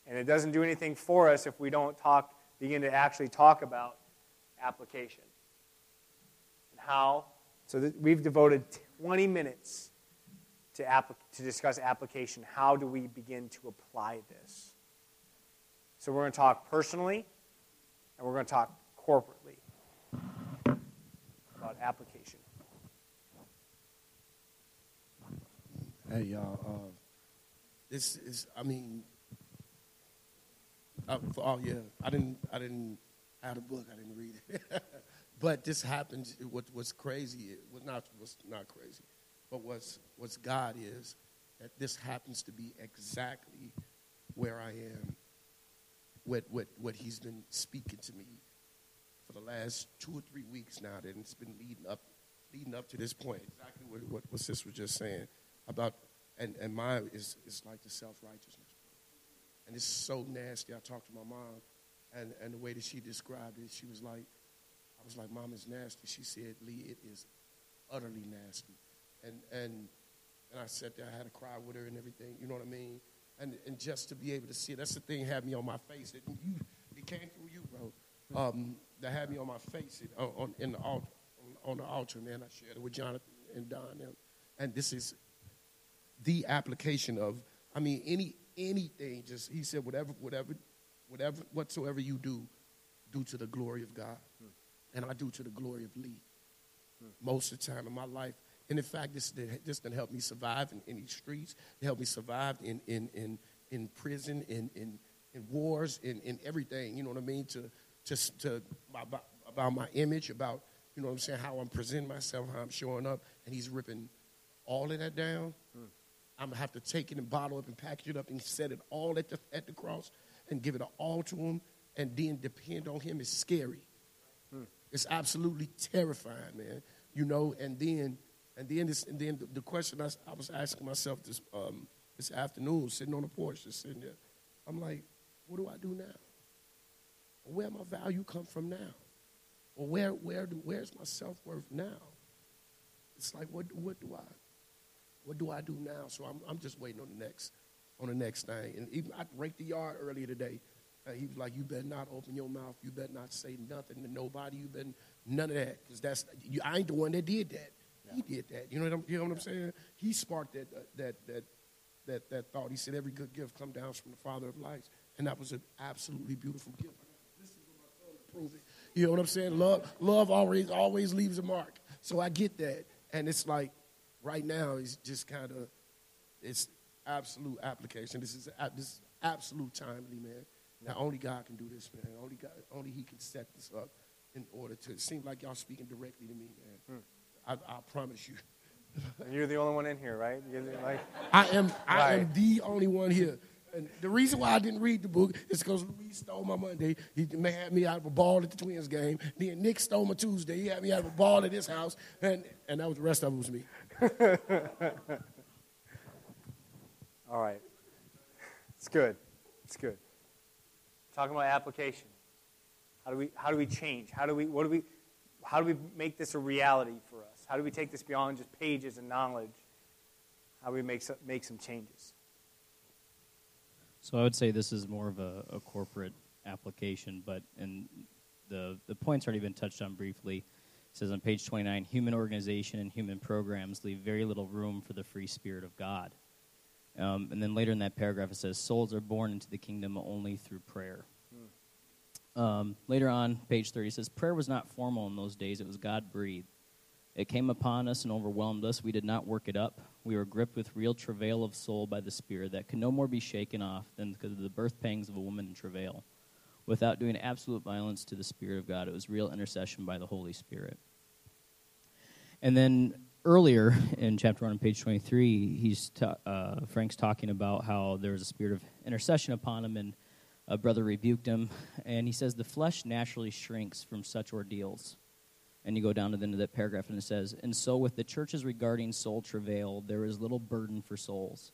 And it doesn't do anything for us if we don't talk, begin to actually talk about application. And how? So we've devoted 20 minutes to, applic- to discuss application. How do we begin to apply this? So we're going to talk personally and we're going to talk corporately about application. Hey y'all, uh, this is I mean, uh, for, oh yeah, I didn't I didn't have a book, I didn't read it, [LAUGHS] but this happens. What what's crazy? Was not what's not crazy, but what's what's God is that this happens to be exactly where I am. What what what He's been speaking to me for the last two or three weeks now. That it's been leading up leading up to this point. Exactly what what, what sis was just saying about and and mine is is like the self righteousness, and it's so nasty. I talked to my mom, and and the way that she described it, she was like, I was like, Mom, it's nasty. She said, Lee, it is utterly nasty, and and and I sat there, I had to cry with her and everything. You know what I mean? And and just to be able to see it, that's the thing had me on my face. It, you, it came through you, bro. Um, that had me on my face it, on, in the altar, on, on the altar, man. I shared it with Jonathan and Don, and, and this is the application of i mean any anything just he said whatever whatever whatever whatsoever you do do to the glory of god. And i do to the glory of lee. Most of the time in my life. And in fact this this can help me survive in, in these streets. It helped me survive in in in, in prison in in in wars in, in everything you know what i mean to just to about, about my image about you know what i'm saying how i'm presenting myself how i'm showing up and he's ripping all of that down I'm gonna have to take it and bottle it up and package it up and set it all at the at the cross and give it all to him and then depend on him is scary. It's absolutely terrifying, man. You know, and then and then this and then the, the question I was asking myself this um, this afternoon, sitting on the porch, just sitting there, I'm like, what do I do now? Where my value come from now? Or where where do, where's my self worth now? It's like what what do I what do I do now? So I'm, I'm just waiting on the next, on the next thing. And even I raked the yard earlier today. Uh, he was like, "You better not open your mouth. You better not say nothing to nobody. You better none of that, because that's you, I ain't the one that did that. He did that. You know what I'm, you know what I'm saying? He sparked that uh, that that that that thought. He said, "Every good gift come down from the Father of lights," and that was an absolutely beautiful gift. This is what my son to prove it. You know what I'm saying? Love, love always always leaves a mark. So I get that, and it's like right now it's just kind of it's absolute application. This is this is absolute timely, man. Now only God can do this, man. Only God, only He can set this up in order to. It seems like y'all speaking directly to me, man. Hmm. I, I promise you. [LAUGHS] And you're the only one in here, right? The- like, I am I am the only one here. And the reason why I didn't read the book is because Luis stole my Monday. He had me out of a ball at the Twins game. Then Nick stole my Tuesday. He had me out of a ball at his house. And, and that was the rest of it was me. [LAUGHS] All right. It's good. It's good. Talking about application. How do we how do we change? How do we what do we how do we make this a reality for us? How do we take this beyond just pages and knowledge? How do we make some, make some changes? So I would say this is more of a, a corporate application, but and the the points already been touched on briefly. It says on page 29, human organization and human programs leave very little room for the free spirit of God. Um, and then later in that paragraph, it says, souls are born into the kingdom only through prayer. Hmm. Um, later on, page 30 says, prayer was not formal in those days, it was God breathed. It came upon us and overwhelmed us. We did not work it up. We were gripped with real travail of soul by the Spirit that could no more be shaken off than because of the birth pangs of a woman in travail. Without doing absolute violence to the Spirit of God, it was real intercession by the Holy Spirit. And then earlier in chapter 1 on page 23, he's ta- uh, Frank's talking about how there was a spirit of intercession upon him, and a brother rebuked him. And he says, The flesh naturally shrinks from such ordeals. And you go down to the end of that paragraph, and it says, And so with the churches regarding soul travail, there is little burden for souls.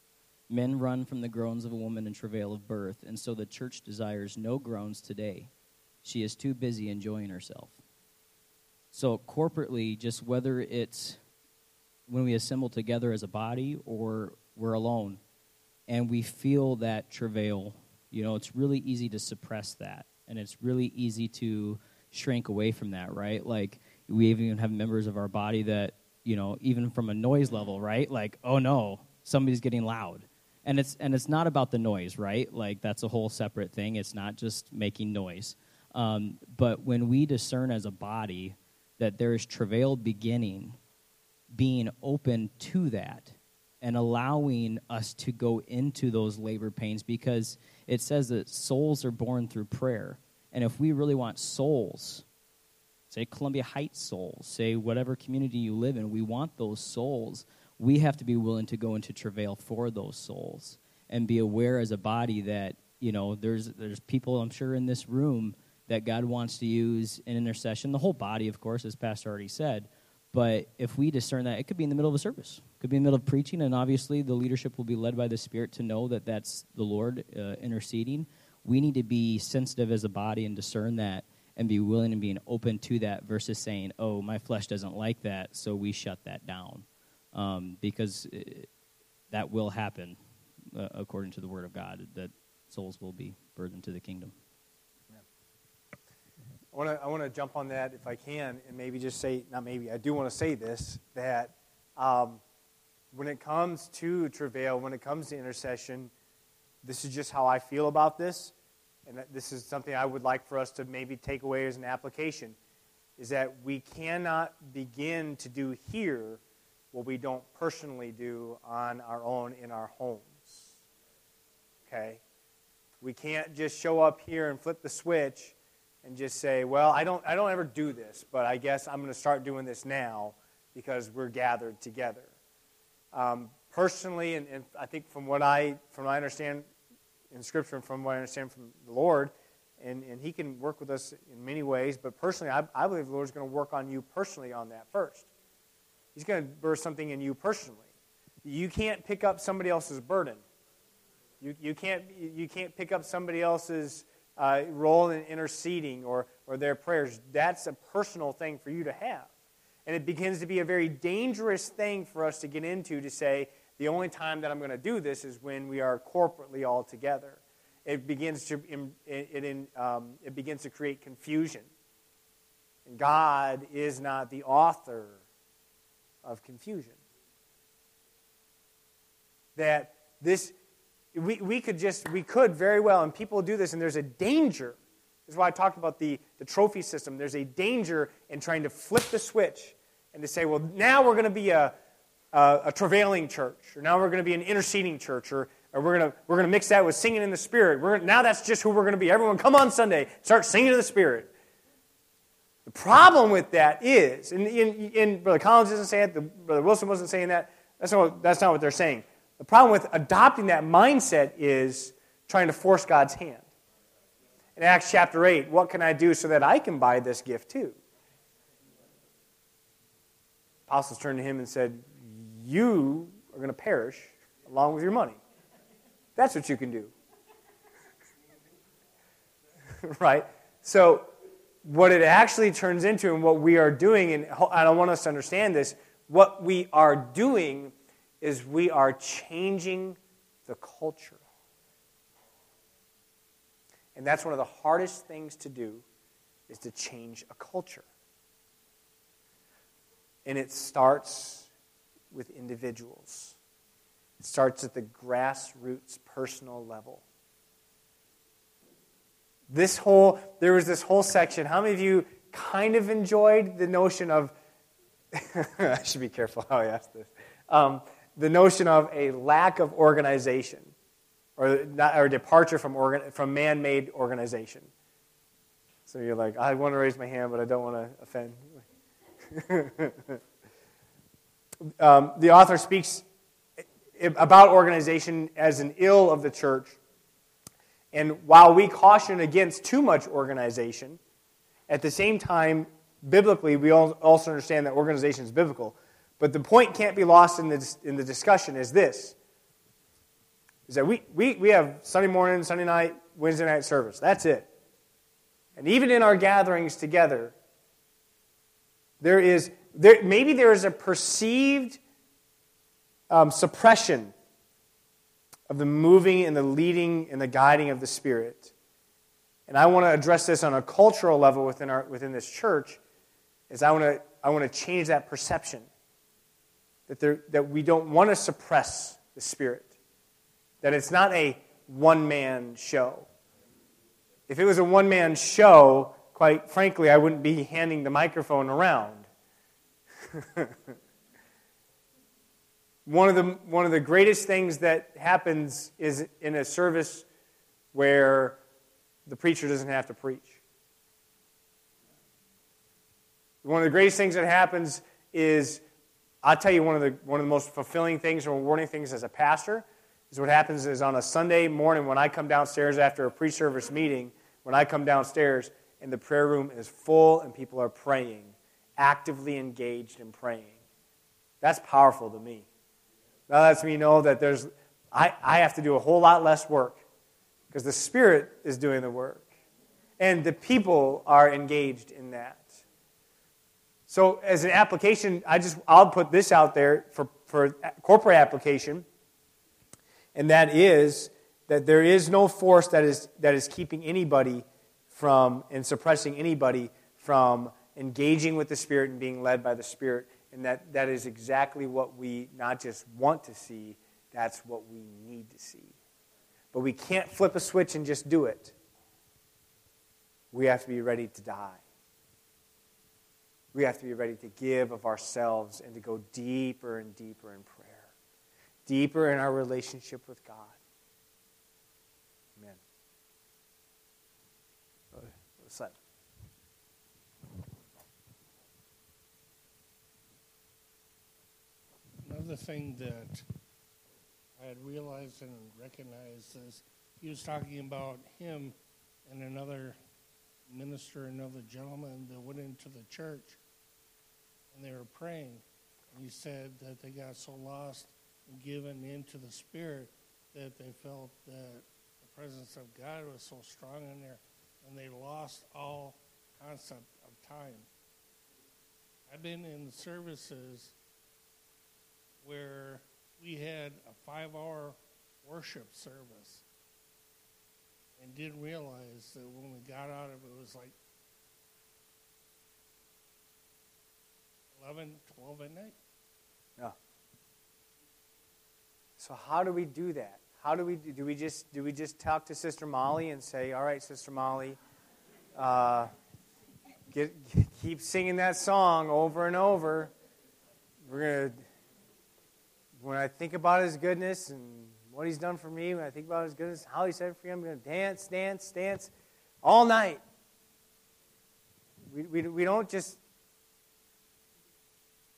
Men run from the groans of a woman in travail of birth, and so the church desires no groans today. She is too busy enjoying herself. So, corporately, just whether it's when we assemble together as a body or we're alone and we feel that travail, you know, it's really easy to suppress that. And it's really easy to shrink away from that, right? Like, we even have members of our body that, you know, even from a noise level, right? Like, oh no, somebody's getting loud. And it's, and it's not about the noise, right? Like, that's a whole separate thing. It's not just making noise. Um, but when we discern as a body that there is travail beginning, being open to that and allowing us to go into those labor pains because it says that souls are born through prayer. And if we really want souls, say Columbia Heights souls, say whatever community you live in, we want those souls, we have to be willing to go into travail for those souls and be aware as a body that, you know, there's there's people I'm sure in this room that God wants to use in intercession, the whole body, of course, as Pastor already said. But if we discern that, it could be in the middle of a service, it could be in the middle of preaching, and obviously the leadership will be led by the Spirit to know that that's the Lord uh, interceding. We need to be sensitive as a body and discern that and be willing and being open to that versus saying, oh, my flesh doesn't like that, so we shut that down. Um, because it, that will happen uh, according to the Word of God, that souls will be burdened to the kingdom. I want to I want to jump on that if I can, and maybe just say not maybe I do want to say this that um, when it comes to travail, when it comes to intercession, this is just how I feel about this, and this is something I would like for us to maybe take away as an application, is that we cannot begin to do here what we don't personally do on our own in our homes. Okay, we can't just show up here and flip the switch and just say, well, I don't, I don't ever do this, but I guess I'm going to start doing this now because we're gathered together. Um, personally, and, and, I think from what I, from what I understand in Scripture and from what I understand from the Lord, and, and He can work with us in many ways, but personally, I, I believe the Lord is going to work on you personally on that first. He's going to burst something in you personally. You can't pick up somebody else's burden. You, you, can't, you can't pick up somebody else's uh, role in interceding or, or their prayers. That's a personal thing for you to have. And it begins to be a very dangerous thing for us to get into to say, the only time that I'm going to do this is when we are corporately all together. It begins to, it, um, it begins to create confusion. And God is not the author of confusion. That this we, we could just, we could very well, and people do this, and there's a danger. This is why I talked about the, the trophy system. There's a danger in trying to flip the switch and to say, well, now we're going to be a, a, a travailing church, or now we're going to be an interceding church, or, or we're going to we're going to mix that with singing in the Spirit. We're, now that's just who we're going to be. Everyone come on Sunday, start singing in the Spirit. The problem with that is, and, and, and Brother Collins isn't saying it, the, Brother Wilson wasn't saying that. That's not, that's not what they're saying. The problem with adopting that mindset is trying to force God's hand. In Acts chapter 8, what can I do so that I can buy this gift too? Apostles turned to him and said, You are going to perish along with your money. That's what you can do. [LAUGHS] right? So, what it actually turns into and what we are doing, and I don't want us to understand this, what we are doing is we are changing the culture. And that's one of the hardest things to do is to change a culture. And it starts with individuals. It starts at the grassroots personal level. This whole there was this whole section. How many of you kind of enjoyed the notion of [LAUGHS] I should be careful how I ask this. Um, the notion of a lack of organization or, not, or departure from, organ, from man made organization. So you're like, I want to raise my hand, but I don't want to offend. [LAUGHS] um, the author speaks about organization as an ill of the church. And while we caution against too much organization, at the same time, biblically, we also understand that organization is biblical. But the point can't be lost in the, in the discussion is this is that we, we, we have Sunday morning, Sunday night, Wednesday night service. That's it. And even in our gatherings together, there is there, maybe there is a perceived um, suppression of the moving and the leading and the guiding of the Spirit. And I want to address this on a cultural level within, our, within this church, is I want to, I want to change that perception. That, there, that we don't want to suppress the Spirit. That it's not a one man show. If it was a one man show, quite frankly, I wouldn't be handing the microphone around. [LAUGHS] one, of the, one of the greatest things that happens is in a service where the preacher doesn't have to preach. One of the greatest things that happens is, I'll tell you, one of the, one of the most fulfilling things and rewarding things as a pastor is what happens is on a Sunday morning when I come downstairs after a pre service meeting, when I come downstairs and the prayer room is full and people are praying, actively engaged in praying. That's powerful to me. That lets me know that there's, I, I have to do a whole lot less work because the Spirit is doing the work. And the people are engaged in that. So, as an application, I just, I'll put this out there for, for corporate application, and that is that there is no force that is, that is keeping anybody from and suppressing anybody from engaging with the Spirit and being led by the Spirit. And that, that is exactly what we not just want to see, that's what we need to see. But we can't flip a switch and just do it. We have to be ready to die. We have to be ready to give of ourselves and to go deeper and deeper in prayer, deeper in our relationship with God. Amen. What's that? Another thing that I had realized and recognized is he was talking about him and another minister, another gentleman that went into the church and they were praying. And he said that they got so lost and given into the Spirit that they felt that the presence of God was so strong in there and they lost all concept of time. I've been in services where we had a five hour worship service and didn't realize that when we got out of it, it was like 11, 12 at night. Yeah. So how do we do that? How do we do? We just do we just talk to Sister Molly and say, "All right, Sister Molly, uh, get, keep singing that song over and over." We're gonna when I think about his goodness and what he's done for me, when I think about his goodness, how he said for me, I'm going to dance, dance, dance all night. We, we, we don't just,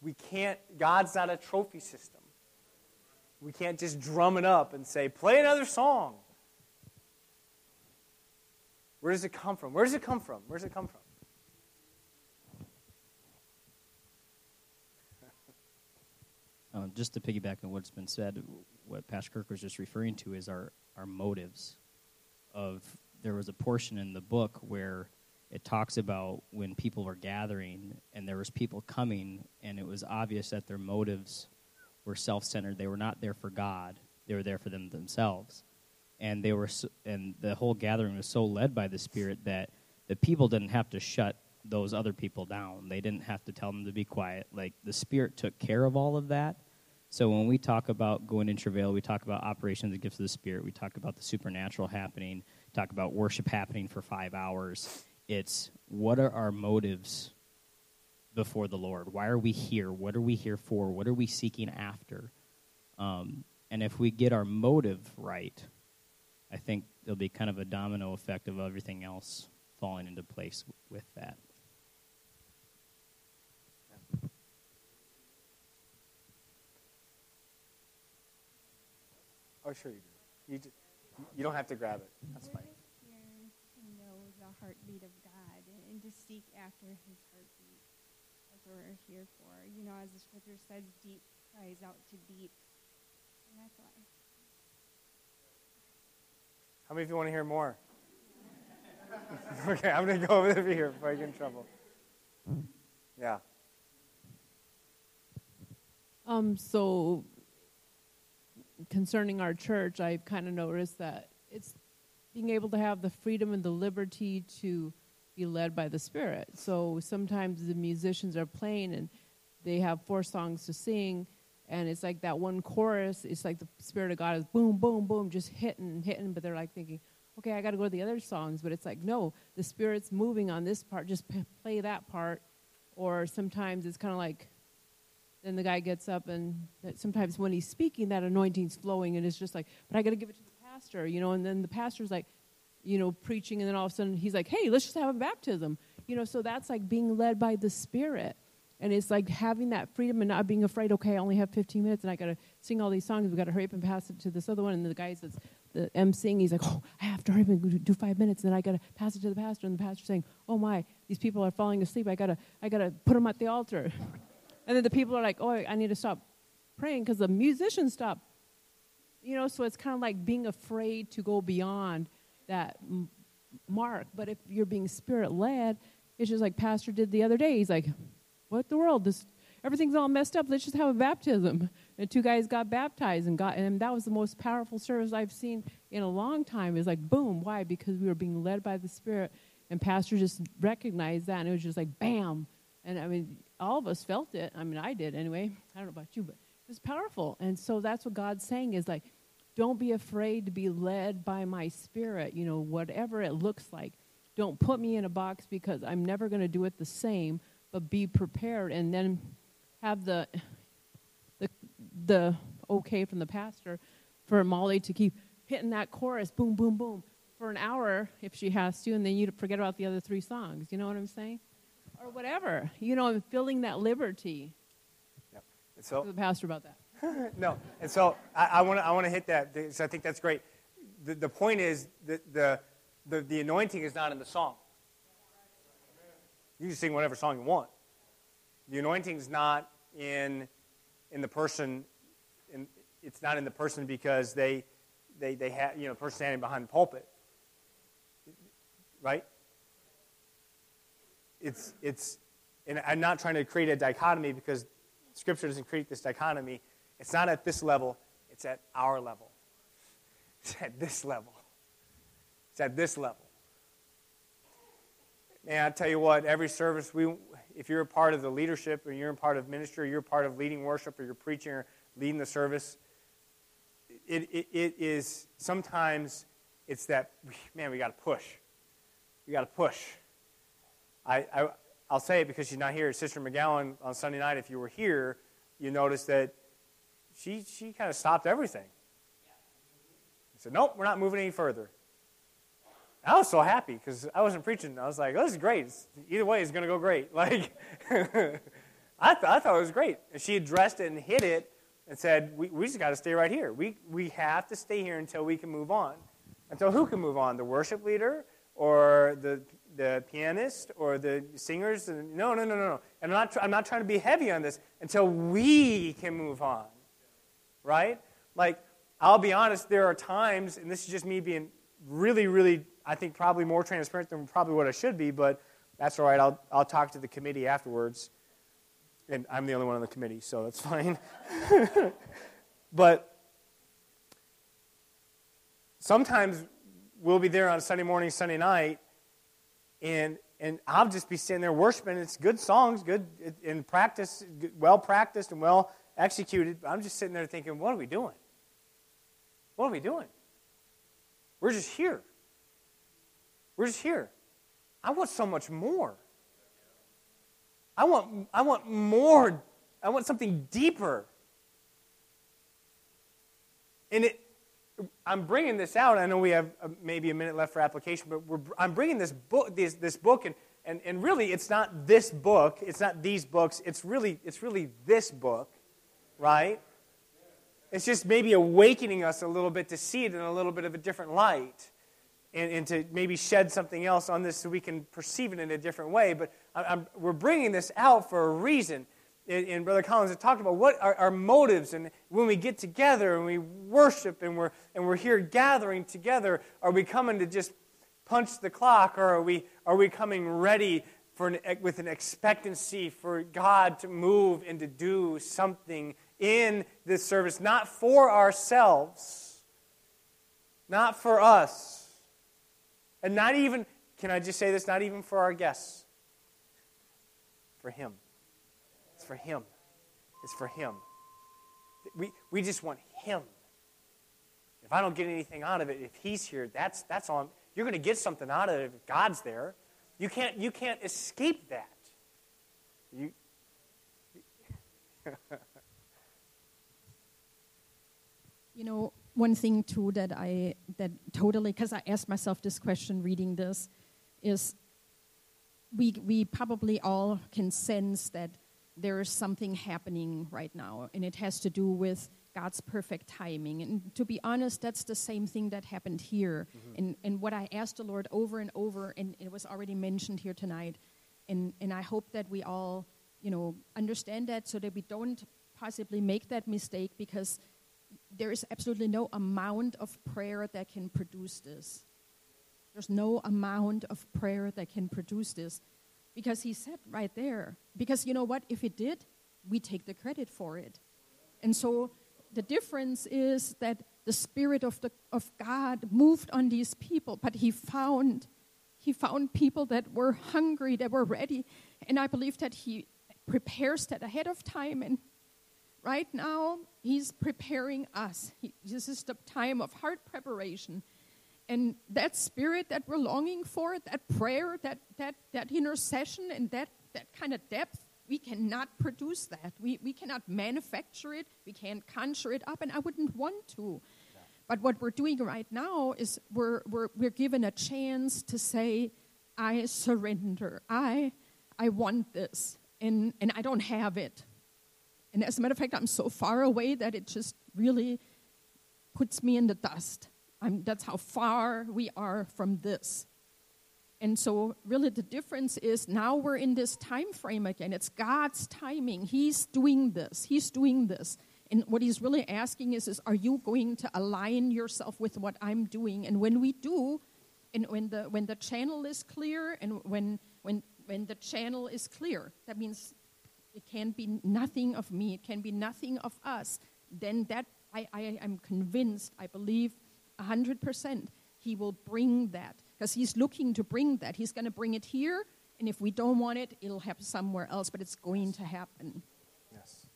we can't, God's not a trophy system. We can't just drum it up and say, play another song. Where does it come from? Where does it come from? Where does it come from? Uh, just to piggyback on what's been said, what Pastor Kirk was just referring to is our, our motives. Of there was a portion in the book where it talks about when people were gathering and there was people coming, and it was obvious that their motives were self-centered. They were not there for God; they were there for them themselves. And they were, so, and the whole gathering was so led by the Spirit that the people didn't have to shut those other people down. They didn't have to tell them to be quiet. Like the Spirit took care of all of that. So when we talk about going in travail, we talk about operations the gifts of the Spirit. We talk about the supernatural happening. Talk about worship happening for five hours. It's what are our motives before the Lord? Why are we here? What are we here for? What are we seeking after? Um, and if we get our motive right, I think there'll be kind of a domino effect of everything else falling into place with that. Oh, sure you do. You, just, you don't have to grab it. That's fine. Here to know the heartbeat of God and to seek after his heartbeat. That's what we're here for. You know, as the scripture says, deep cries out to deep. And that's why. How many of you want to hear more? [LAUGHS] okay, I'm going to go over here before I get in trouble. Yeah. Um, so concerning our church, I've kind of noticed that it's being able to have the freedom and the liberty to be led by the Spirit. So sometimes the musicians are playing and they have four songs to sing, and it's like that one chorus, it's like the Spirit of God is boom, boom, boom, just hitting, hitting, but they're like thinking, okay, I got to go to the other songs, but it's like, no, the Spirit's moving on this part, just play that part. Or sometimes it's kind of like, then the guy gets up and sometimes when he's speaking that anointing's flowing and it's just like but i got to give it to the pastor you know and then the pastor's like you know preaching and then all of a sudden he's like hey let's just have a baptism you know so that's like being led by the spirit. And it's like having that freedom and not being afraid okay i only have 15 minutes and i got to sing all these songs. We got to hurry up and pass it to this other one. And the guy that's the emceeing he's like oh i have to hurry up and do five minutes and then i got to pass it to the pastor. And the pastor's saying oh my these people are falling asleep. I got to i got to put them at the altar [LAUGHS] and then the people are like, oh, I need to stop praying because the musicians stop. You know, so it's kind of like being afraid to go beyond that mark. But if you're being spirit led, it's just like Pastor did the other day. He's like, what the world? This everything's all messed up. Let's just have a baptism. And two guys got baptized and got, and that was the most powerful service I've seen in a long time. It's like boom. Why? Because we were being led by the Spirit, and Pastor just recognized that, and it was just like bam. And I mean, all of us felt it. I mean, I did anyway. I don't know about you, but it was powerful. And so that's what God's saying is like, don't be afraid to be led by my spirit, you know, whatever it looks like. Don't put me in a box because I'm never going to do it the same, but be prepared and then have the the the okay from the pastor for Molly to keep hitting that chorus boom boom boom for an hour if she has to and then you forget about the other three songs. You know what I'm saying? Or whatever. You know, I'm feeling that liberty. Yep. And so the pastor about that. [LAUGHS] no, and so I want to I want to hit that. because I think that's great. The, the point is that the, the the anointing is not in the song. You can sing whatever song you want. The anointing is not in in the person. In, it's not in the person because they they they have you know person standing behind the pulpit. Right? It's, it's, and I'm not trying to create a dichotomy because Scripture doesn't create this dichotomy. It's not at this level, it's at our level. It's at this level. It's at this level. Man, I tell you what, every service, we, if you're a part of the leadership or you're a part of ministry or you're a part of leading worship or you're preaching or leading the service, it, it, it is sometimes it's that, man, we got to push. We got to push. I, I, will say it because she's not here. Sister McGowan on Sunday night, if you were here, you noticed that she, she kind of stopped everything. I said, Nope, we're not moving any further. I was so happy because I wasn't preaching. I was like, oh, this is great. Either way, it's going to go great. [LAUGHS] Like, I, th- I thought it was great. And she addressed it and hit it and said, we, we just got to stay right here. We, we have to stay here until we can move on. Until who can move on? The worship leader or the, the pianist or the singers. No, no, no, no, no. And I'm not, I'm not trying to be heavy on this until we can move on. Right? Like, I'll be honest, there are times, and this is just me being really, really, I think probably more transparent than probably what I should be, but that's all right. I'll, I'll talk to the committee afterwards. And I'm the only one on the committee, so that's [LAUGHS] fine. but sometimes we'll be there on Sunday morning, Sunday night, and and I'll just be sitting there worshiping. It's good songs, good in practice, well practiced and well executed. I'm just sitting there thinking, what are we doing? What are we doing? We're just here. We're just here. I want so much more. I want, I want more. I want something deeper. And it, I'm bringing this out. I know we have uh, maybe a minute left for application, but I'm bringing this book, this, this book, and, and, and really, it's not this book. It's not these books. It's really, it's really this book, right? It's just maybe awakening us a little bit to see it in a little bit of a different light and, and to maybe shed something else on this so we can perceive it in a different way. But I'm, we're bringing this out for a reason and, Brother Collins had talked about what are our motives. And when we get together and we worship and we're, and we're here gathering together, are we coming to just punch the clock or are we, are we coming ready for an, with an expectancy for God to move and to do something in this service, not for ourselves, not for us, and not even, can I just say this, not even for our guests, for Him. It's for Him. It's for Him. We, we just want Him. If I don't get anything out of it, if He's here, that's, that's all. I'm, you're going to get something out of it if God's there. You can't, you can't escape that. You, [LAUGHS] you know, one thing too that I that totally because I asked myself this question reading this is we we probably all can sense that there is something happening right now, and it has to do with God's perfect timing. And to be honest, that's the same thing that happened here. Mm-hmm. And, and what I asked the Lord over and over, and it was already mentioned here tonight, and, and I hope that we all, you know, understand that so that we don't possibly make that mistake because there is absolutely no amount of prayer that can produce this. There's no amount of prayer that can produce this. Because he said right there, because you know what? If it did, we take the credit for it. And so the difference is that the Spirit of, the, of God moved on these people, but he found, he found people that were hungry, that were ready. And I believe that he prepares that ahead of time. And right now, he's preparing us. He, this is the time of heart preparation and that spirit that we're longing for, that prayer, that, that, that intercession, and that, that kind of depth, we cannot produce that. We, we cannot manufacture it. We can't conjure it up, and I wouldn't want to. But what we're doing right now is we're, we're, we're given a chance to say, I surrender. I, I want this, and, and I don't have it. And as a matter of fact, I'm so far away that it just really puts me in the dust. I'm, that's how far we are from this. And so, really, the difference is now we're in this time frame again. It's God's timing. He's doing this. He's doing this. And what He's really asking is, is are you going to align yourself with what I'm doing? And when we do, and when the when the channel is clear, and when when when the channel is clear, that means it can be nothing of me. It can be nothing of us. Then that I, I am convinced. I believe 100%, He will bring that because He's looking to bring that. He's going to bring it here, and if we don't want it, it'll happen somewhere else, but it's going to happen. Yes.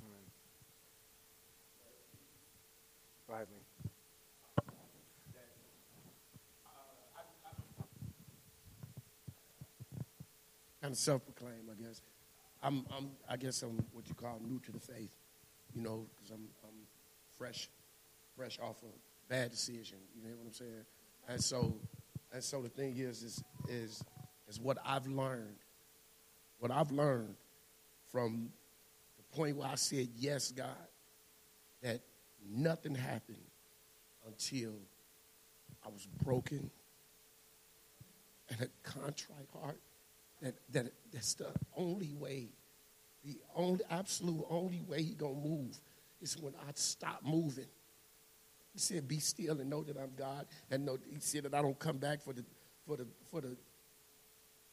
Amen. Go ahead, Lee. kind of self-proclaimed, I guess. I'm, I'm, I guess I'm what you call new to the faith, you know, because I'm, I'm fresh fresh off a bad decision. You know what I'm saying? And so, and so the thing is, is, is, is what I've learned. What I've learned from the point where I said yes, God, that nothing happened until I was broken and a contrite heart. That, that that's the only way, the only absolute only way he gonna move is when I stop moving. He said, "Be still and know that I'm God." And know he said that I don't come back for the for the for the.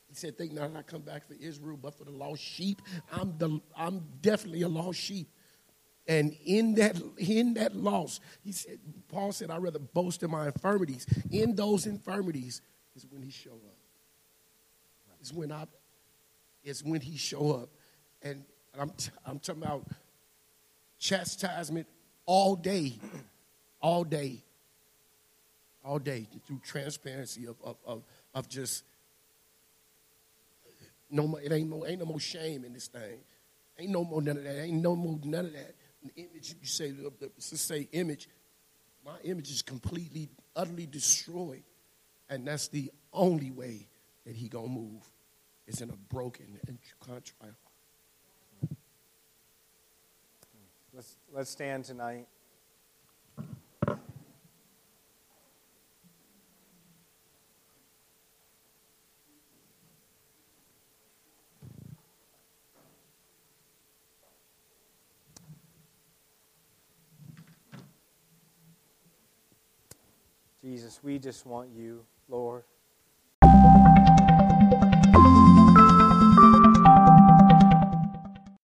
He said, "Think not I come back for Israel, but for the lost sheep." I'm the I'm definitely a lost sheep. And in that, in that loss, he said, Paul said, I'd rather boast in my infirmities. In those infirmities is when he show up. Is when I, is when he show up. And I'm, t- I'm talking about chastisement all day, all day, all day through transparency of, of, of, of just, no it ain't no, ain't no more shame in this thing. Ain't no more none of that. Ain't no more none of that image, you say, say image, my image is completely, utterly destroyed. And that's the only way that he gonna move is in a broken and contrite heart. Let's, let's stand tonight. Jesus, we just want you, Lord.